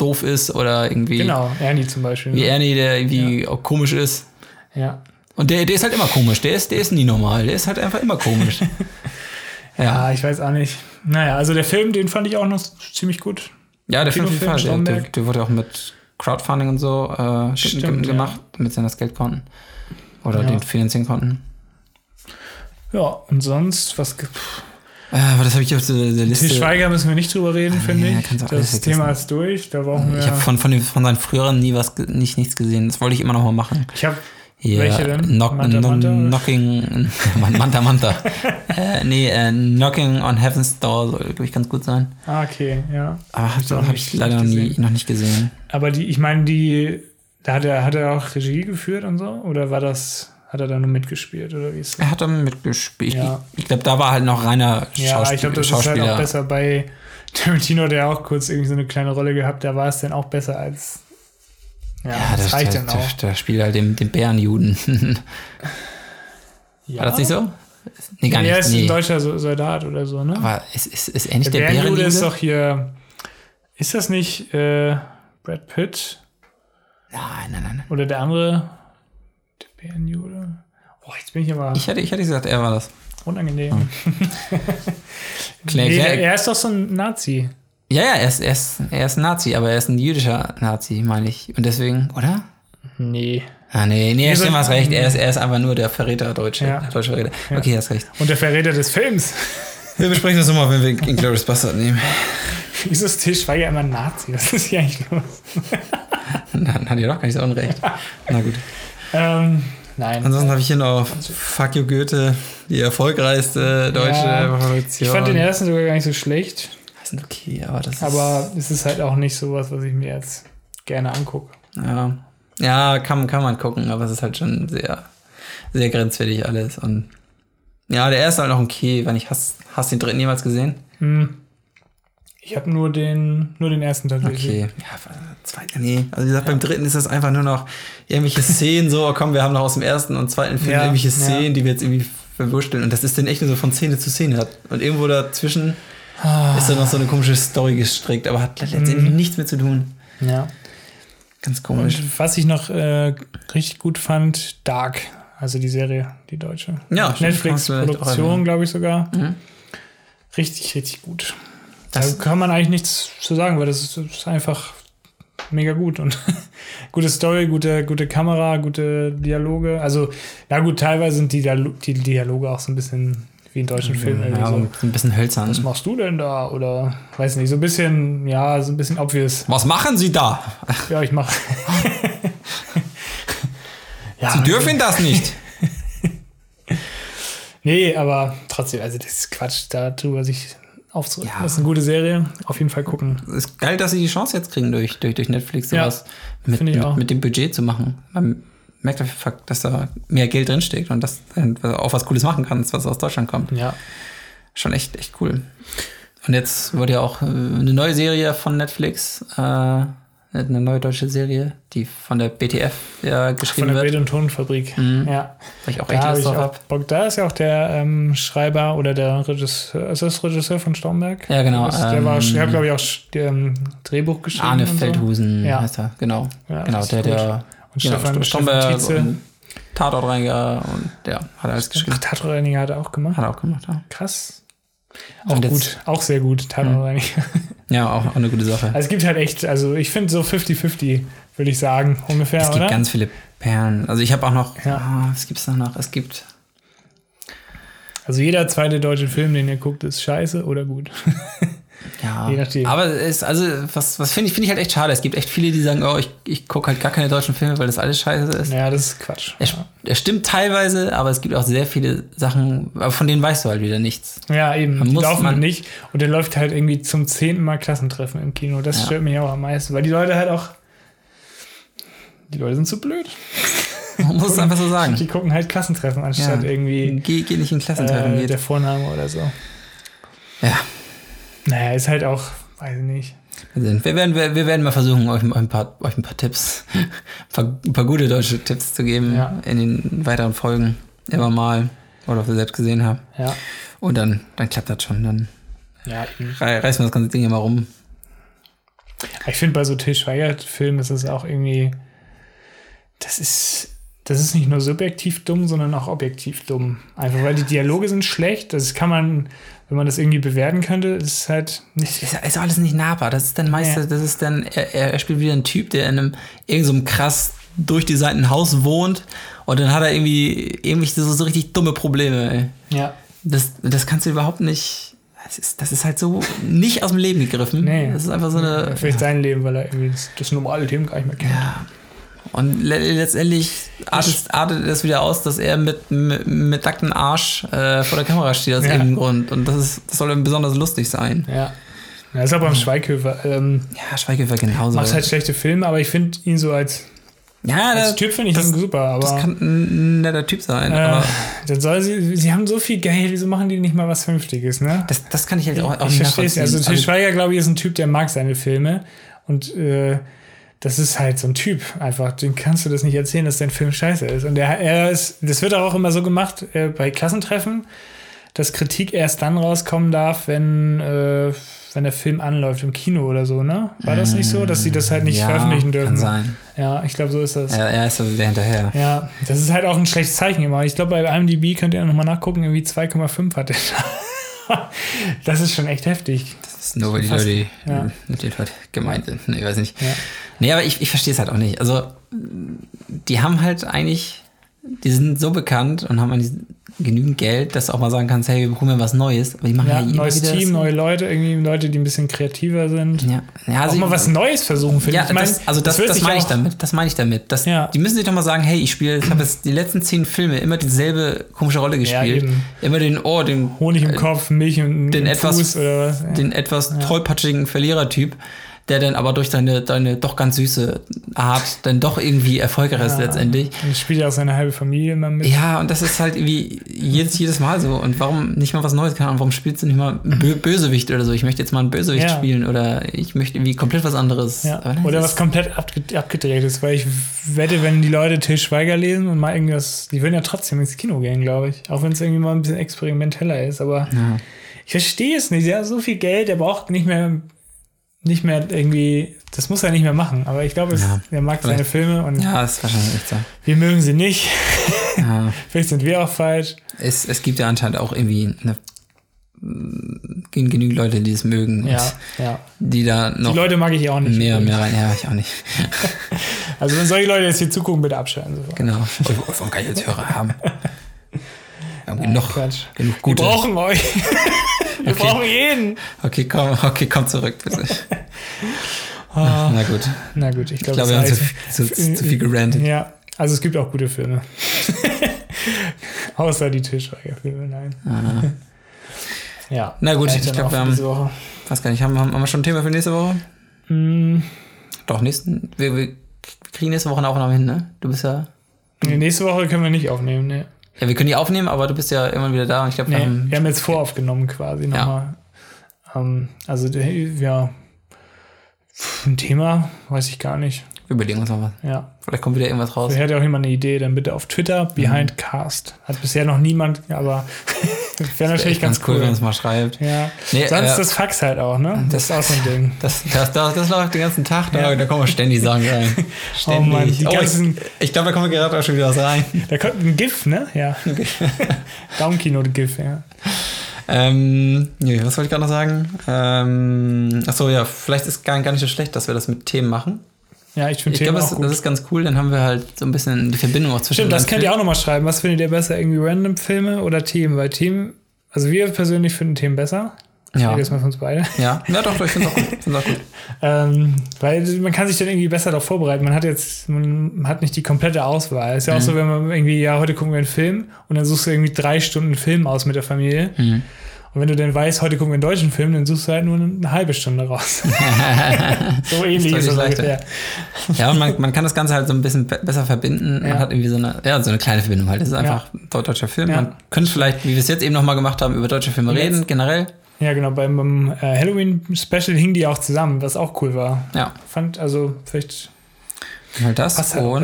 doof ist oder irgendwie Genau, Ernie zum Beispiel. wie ne? Ernie, der irgendwie auch komisch ist. Ja. Und der, der ist halt immer komisch. Der ist, der ist nie normal. Der ist halt einfach immer komisch. <laughs> ja. ja, ich weiß auch nicht. Naja, also der Film, den fand ich auch noch ziemlich gut. Ja, der Film auf jeden Kinofilm Fall. Der, der, wurde auch mit Crowdfunding und so äh, Stimmt, ge- gemacht, damit sie das Geld konnten. Oder Ja. den finanzieren konnten. Ja, und sonst, was gibt aber das habe ich auf der, der Liste. Til Schweiger müssen wir nicht drüber reden, finde nee, ich. Das. Thema ist durch. Da brauchen wir. Ich habe von, von, dem, von seinen früheren nie was, nicht nichts gesehen. Das wollte ich immer noch mal machen. ich hab Hier, Welche denn? Knock, Manta, Manta? Knocking, <laughs> Manta Manta. <laughs> äh, nee, äh, Knocking on Heaven's Door soll, glaube ich, ganz gut sein. ah, okay, ja. Aber habe hab ich leider noch, nicht nie, gesehen. noch nicht gesehen. Aber die, ich meine, die, da hat er, hat er auch Regie geführt und so? Oder war das, hat er da nur mitgespielt? Oder wie ist das? Er hat dann mitgespielt. Ja. Ich, glaube, da war halt noch reiner Ja, Schauspiel ich glaube, das ist halt Schauspieler. auch besser bei <laughs> Tarantino, der auch kurz irgendwie so eine kleine Rolle gehabt, da war es dann auch besser als. Ja, ja, das das, reicht der, dann auch. der, der spielt halt den, den Bärenjuden. <laughs> Ja. War das nicht so? Nee, gar Er nicht. ist Nee. ein deutscher So- Soldat oder so, ne? Aber ist, ist, ist er nicht der der, Bärenjude Bärenjude? ist doch hier. Ist das nicht äh, Brad Pitt? nein, nein, nein. Oder der andere? Der Bärenjude? Oh, jetzt bin ich aber Ich hätte, ich hätte gesagt, er war das. unangenehm. <laughs> Claire, nee, Claire, er ist doch so ein Nazi. ja, ja, er ist, er, ist, er ist ein Nazi, aber er ist ein jüdischer Nazi, meine ich. Und deswegen, oder? Nee. Ah, nee, nee, stimmt, hast recht. Er ist, er ist einfach nur der Verräter Deutsche. Ja. Der deutsche Verräter. Ja. Okay, hast recht. Und der Verräter des Films. Wir besprechen das nochmal, wenn wir Inglourious Bastard nehmen. Wieso ist Til Schweiger immer ein Nazi? Was ist hier eigentlich los? Dann hat ihr doch gar nicht so unrecht. Na gut. Ähm, nein. Ansonsten habe ich hier noch Fuck You Goethe, die erfolgreichste deutsche Ja, Produktion. Ich fand den ersten sogar gar nicht so schlecht, Das ist okay, aber das ist. aber es ist halt auch nicht sowas, was ich mir jetzt gerne angucke. Ja, ja kann, kann man gucken, aber es ist halt schon sehr, sehr grenzwertig alles. Und ja, der erste halt noch okay, wenn ich hast, hast den dritten jemals gesehen? Hm. Ich habe nur den, nur den ersten tatsächlich. Okay. Ja, zweiter, nee. Also wie gesagt, beim dritten ist das einfach nur noch irgendwelche Szenen, so, komm, wir haben noch aus dem ersten und zweiten Film Ja, irgendwelche ja. Szenen, die wir jetzt irgendwie verwursteln. Und das ist dann echt nur so von Szene zu Szene. Und irgendwo dazwischen Ah. ist dann noch so eine komische Story gestrickt, aber hat letztendlich Mhm. nichts mehr zu tun. Ja. Ganz komisch. Und was ich noch äh, richtig gut fand, Dark, also die Serie, die deutsche. Ja, Netflix-Produktion, glaube ich sogar. Mhm. Richtig, richtig gut. Das- da kann man eigentlich nichts zu sagen, weil das ist, das ist einfach mega gut und <laughs> gute Story, gute, gute Kamera, gute Dialoge. Also, na gut, teilweise sind die, Dialo die Dialoge auch so ein bisschen wie in deutschen Filmen. Ja, so. so ein bisschen hölzern. Was machst du denn da? Oder weiß nicht, so ein bisschen, ja, so ein bisschen obvious. Was machen Sie da? Ja, ich mach. <laughs> ja, Sie dürfen das nicht. <laughs> Nee, aber trotzdem, also das ist Quatsch, darüber sich aufzurücken. Ja. Das ist eine gute Serie. Auf jeden Fall gucken. Es ist geil, dass sie die Chance jetzt kriegen, durch, durch, durch Netflix Ja, sowas mit, ich mit, auch. mit dem Budget zu machen. Man merkt einfach, dass da mehr Geld drinsteckt und dass man auch was Cooles machen kann, was aus Deutschland kommt. Ja. Schon echt, echt cool. Und jetzt wurde ja auch äh, eine neue Serie von Netflix, äh, eine neue deutsche Serie, die von der BTF ja Von geschrieben der wird, Bild- und Tonfabrik. Mhm. Ja. weil ich auch Da echt habe Lust ich drauf auch hab. Bock. Da ist ja auch der ähm, Schreiber oder der Regisseur, ist das Regisseur von Stromberg? Ja, genau, Das, der, war, ähm, der hat, glaube ich, auch der, ähm, Drehbuch geschrieben. Arne und so. Feldhusen Ja. heißt er, genau. Ja, genau, der, gut. der Und genau, Stefan, Stefan Stromberg Tietze. und Tatortreiniger und der hat alles geschrieben. Ach, Tatortreiniger hat er auch gemacht. Hat er auch gemacht, ja. Krass. Auch Und jetzt- gut, auch sehr gut, Tatortreiniger. <laughs> Ja, auch, auch eine gute Sache. Also es gibt halt echt, also ich finde so 50-50, würde ich sagen, ungefähr, es gibt oder? ganz viele Perlen. Also ich habe auch noch, Ja. ah, was gibt's da noch? Es gibt, also jeder zweite deutsche Film, den ihr guckt, ist scheiße oder gut. <laughs> ja. Je nachdem. Aber es, also, was, was finde ich, finde ich halt echt schade. Es gibt echt viele, die sagen, oh, ich, ich gucke halt gar keine deutschen Filme, weil das alles scheiße ist. Ja, das ist Quatsch. Er, er stimmt teilweise, aber es gibt auch sehr viele Sachen, aber von denen weißt du halt wieder nichts. Ja, eben. Man die muss- laufen man- halt nicht. Und der läuft halt irgendwie zum zehnten Mal Klassentreffen im Kino. Das Ja. stört mich auch am meisten, weil die Leute halt auch. Die Leute sind zu blöd. <laughs> Man muss es einfach so sagen. Die gucken halt Klassentreffen, anstatt Ja. irgendwie Geh, geh nicht in Klassentreffen. äh, der Vorname oder so. Ja. Naja, ist halt auch, weiß ich nicht. Wir werden, wir, wir werden mal versuchen, euch, euch, ein, paar, euch ein paar Tipps, ein <laughs> paar, ein paar gute deutsche Tipps zu geben Ja. in den weiteren Folgen. Immer mal. Oder ob wir selbst gesehen haben. Ja. Und dann, dann klappt das schon. Dann Ja, reißen wir das ganze Ding immer rum. Ich finde bei so Til Schweiger-Filmen ist es auch irgendwie, das ist, das ist nicht nur subjektiv dumm, sondern auch objektiv dumm. Einfach weil die Dialoge sind schlecht. Das kann man, wenn man das irgendwie bewerten könnte, ist halt nicht. Ist, ist alles nicht nahbar. Das ist dann meistens, das ist dann, er, er spielt wieder ein Typ, der in einem irgendeinem so krass durch die Seiten Haus wohnt und dann hat er irgendwie, irgendwie so, so richtig dumme Probleme, ey. Ja. Das, das kannst du überhaupt nicht. Das ist, das ist halt so nicht aus dem Leben gegriffen. Nee. Das ist einfach so eine. Vielleicht sein Leben, weil er irgendwie das, das normale Leben gar nicht mehr kennt. Ja. Und le letztendlich artet, artet es wieder aus, dass er mit, mit, mit nacktem Arsch äh, vor der Kamera steht aus Ja. irgendeinem Grund. Und das, ist, das soll dann besonders lustig sein. Ja. Ja, ist auch beim Schweighöfer. Ähm, Ja, Schweighöfer genauso. macht halt schlechte Filme, aber ich finde ihn so als, ja, als das, Typ finde ich das- ihn super. Aber das kann ein netter Typ sein. äh, aber dann soll sie, sie haben so viel Geld, wieso machen die nicht mal was Vernünftiges, ne? das, das kann ich halt auch, auch ich nicht verstehe es. Also Til Schweiger, glaube ich, ist ein Typ, der mag seine Filme. Und äh, das ist halt so ein Typ einfach. Den kannst du das nicht erzählen, dass dein Film scheiße ist. Und er, er ist, das wird auch immer so gemacht äh, bei Klassentreffen, dass Kritik erst dann rauskommen darf, wenn, äh, wenn der Film anläuft im Kino oder so, ne? War das nicht so, dass sie das halt nicht ja, veröffentlichen dürfen? Kann sein. Ja, ich glaube, so ist das. Er, er ist so wieder hinterher. Ja, das ist halt auch ein schlechtes Zeichen immer. Ich glaube, bei IMDb könnt ihr nochmal nachgucken, irgendwie 2,5 hat der. <laughs> das ist schon echt heftig. Das ist nur, weil die Fast- Leute ja. mit den Leuten gemeint sind. Nee, weiß nicht. Ja. Nee, aber ich, ich verstehe es halt auch nicht. Also, die haben halt eigentlich, die sind so bekannt und haben eigentlich genügend Geld, dass du auch mal sagen kannst, hey, wir brauchen was Neues. Aber die machen ja, Ja, neues Team, das- neue Leute, irgendwie Leute, die ein bisschen kreativer sind. Ja, ja auch also mal ich- was Neues versuchen, finde Ja, ich. mein, das, also das, das, sich meine ich auch- damit. Das meine ich damit. Das, Ja. Die müssen sich doch mal sagen, hey, ich spiele, ich habe jetzt die letzten zehn Filme immer dieselbe komische Rolle gespielt. immer den, oh, den, Honig im Kopf, Milch und den im etwas- Fuß oder was. Den etwas tollpatschigen Verlierertyp, der dann aber durch deine, deine doch ganz süße Art dann doch irgendwie erfolgreich ist Ja. letztendlich. Und spielt ja auch seine halbe Familie immer mit. Ja, und das ist halt irgendwie jedes, jedes Mal so. Und warum nicht mal was Neues? Keine Ahnung, warum spielst du nicht mal Bö Bösewicht oder so? Ich möchte jetzt mal einen Bösewicht Ja. spielen oder ich möchte irgendwie komplett was anderes. Ja. Nein, Oder was komplett abge abgedreht ist, weil ich wette, wenn die Leute Til Schweiger lesen und mal irgendwas, die würden ja trotzdem ins Kino gehen, glaube ich. Auch wenn es irgendwie mal ein bisschen experimenteller ist, aber ich verstehe es nicht. Er hat so viel Geld, er braucht nicht mehr, nicht mehr irgendwie, das muss er nicht mehr machen. Aber ich glaube, Ja. er mag seine. Filme und ja, ist wahrscheinlich echt so. wir mögen sie nicht. Ja. <laughs> Vielleicht sind wir auch falsch. Es, es gibt ja anscheinend auch irgendwie eine, gen- genügend Leute, die es mögen. Ja, ja. Die da noch Die Leute mag ich auch nicht. mehr übrigens. mehr rein. Ja, ich auch nicht. <laughs> Also wenn solche Leute jetzt hier zugucken, bitte abschalten. Sofort. Genau. Warum kann ich jetzt Hörer haben? <laughs> Wir haben Nein, genug, Quatsch. genug Wir gute. brauchen euch. Wir Okay. brauchen jeden. Okay, komm, okay, komm zurück, bitte. <laughs> Ah, Na gut. na gut, ich glaube, glaube, wir haben zu, zu, zu, zu viel gerantet. Ja, also es gibt auch gute Filme. <laughs> Außer die Tischweiger-Filme, nein. Ah. Ja. Na gut, ich glaub, auch wir haben- diese Woche. Weiß gar nicht, haben, haben wir schon ein Thema für nächste Woche? Mm, Doch, nächsten. Wir, wir kriegen nächste Woche eine Aufnahme hin, ne? Du bist ja. nee, nächste Woche können wir nicht aufnehmen, ne. Ja, wir können die aufnehmen, aber du bist ja immer wieder da und ich glaube, wir Nee, haben. wir haben jetzt voraufgenommen quasi nochmal. Ähm, also, ja. Ein Thema, weiß ich gar nicht. Wir überlegen uns noch was. Ja. Vielleicht kommt wieder irgendwas raus. Wer hat ja auch jemand eine Idee, dann bitte auf Twitter, Behindcast. Hat bisher noch niemand, aber wäre natürlich Echt ganz cool. wenn man es mal schreibt. ja. Nee, Sonst äh, das Fax halt auch, ne? Das ist auch so ein Ding. <laughs> Das, das, das, das läuft den ganzen Tag, da, Ja. da kommen ständig Sachen rein. <laughs> Oh Mann, die ich, ganzen, ich glaube, da kommt gerade auch schon wieder was rein. <laughs> da kommt ein GIF, ne? Ja. Daumenkino-GIF, ja. Ähm, nee, was wollte ich gerade noch sagen? Ähm, achso, ja, vielleicht ist gar, gar nicht so schlecht, dass wir das mit Themen machen. Ja, ich finde Ich Themen glaube, das, das ist ganz cool, dann haben wir halt so ein bisschen die Verbindung auch zwischen Stimmt, das könnt ihr auch nochmal schreiben. Was findet ihr besser? Irgendwie random Filme oder Themen? Weil Themen, also wir persönlich finden Themen besser. Ich Ja. jetzt mal für uns beide. Ja, ja doch, doch, ich finde es auch gut. Find's auch gut. <laughs> Ähm, weil man kann sich dann irgendwie besser darauf vorbereiten. Man hat jetzt, man hat nicht die komplette Auswahl. Ist ja Mhm. auch so, wenn man irgendwie, ja, heute gucken wir einen Film und dann suchst du irgendwie drei Stunden Film aus mit der Familie. Mhm. Und wenn du dann weißt, heute gucken wir einen deutschen Film, dann suchst du halt nur eine halbe Stunde raus. <laughs> so ähnlich ist es leichter. ungefähr. Ja, und man, man kann das Ganze halt so ein bisschen be besser verbinden. Man Ja. hat irgendwie so eine, ja, so eine kleine Verbindung halt. Das ist einfach ein deutscher Film. Ja. Man könnte vielleicht, wie wir es jetzt eben nochmal gemacht haben, über deutsche Filme Jetzt- reden, generell. Ja, genau. Beim, beim äh, Halloween-Special hingen die auch zusammen, was auch cool war. Ja, Fand, also, vielleicht, halt das. Passt halt und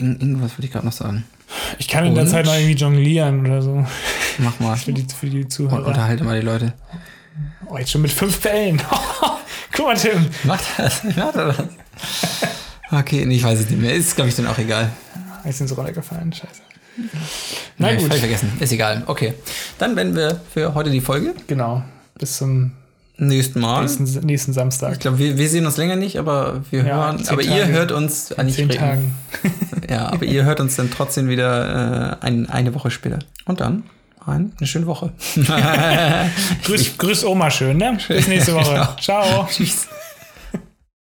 irgendwas würde ich gerade noch sagen. Ich kann in der Und? Zeit noch irgendwie jonglieren oder so. Mach mal. <laughs> Für die, für die Und Zuhörer. unterhalte mal die Leute. Oh, jetzt schon mit fünf Bällen. <laughs> Guck mal, Tim. Macht das? Macht er das? Okay, nee, ich weiß es nicht mehr. Ist, glaube ich, dann auch egal. Ist ins Roller gefallen, scheiße. Na Nee, gut, Hab ich vergessen. Ist egal. Okay. Dann beenden wir für heute die Folge. genau. Bis zum Nächsten Mal. nächsten, nächsten Ich Samstag. glaube, wir, wir sehen uns länger nicht, aber wir Ja, hören. zehn Aber ihr Tage. hört uns In zehn reden. Tagen. <laughs> Ja, aber ihr hört uns dann trotzdem wieder äh, ein, eine Woche später. Und dann ein, eine schöne Woche. <laughs> Grüß, <laughs> grüß Oma schön, ne? Bis nächste Woche. Ja. Ciao. Tschüss.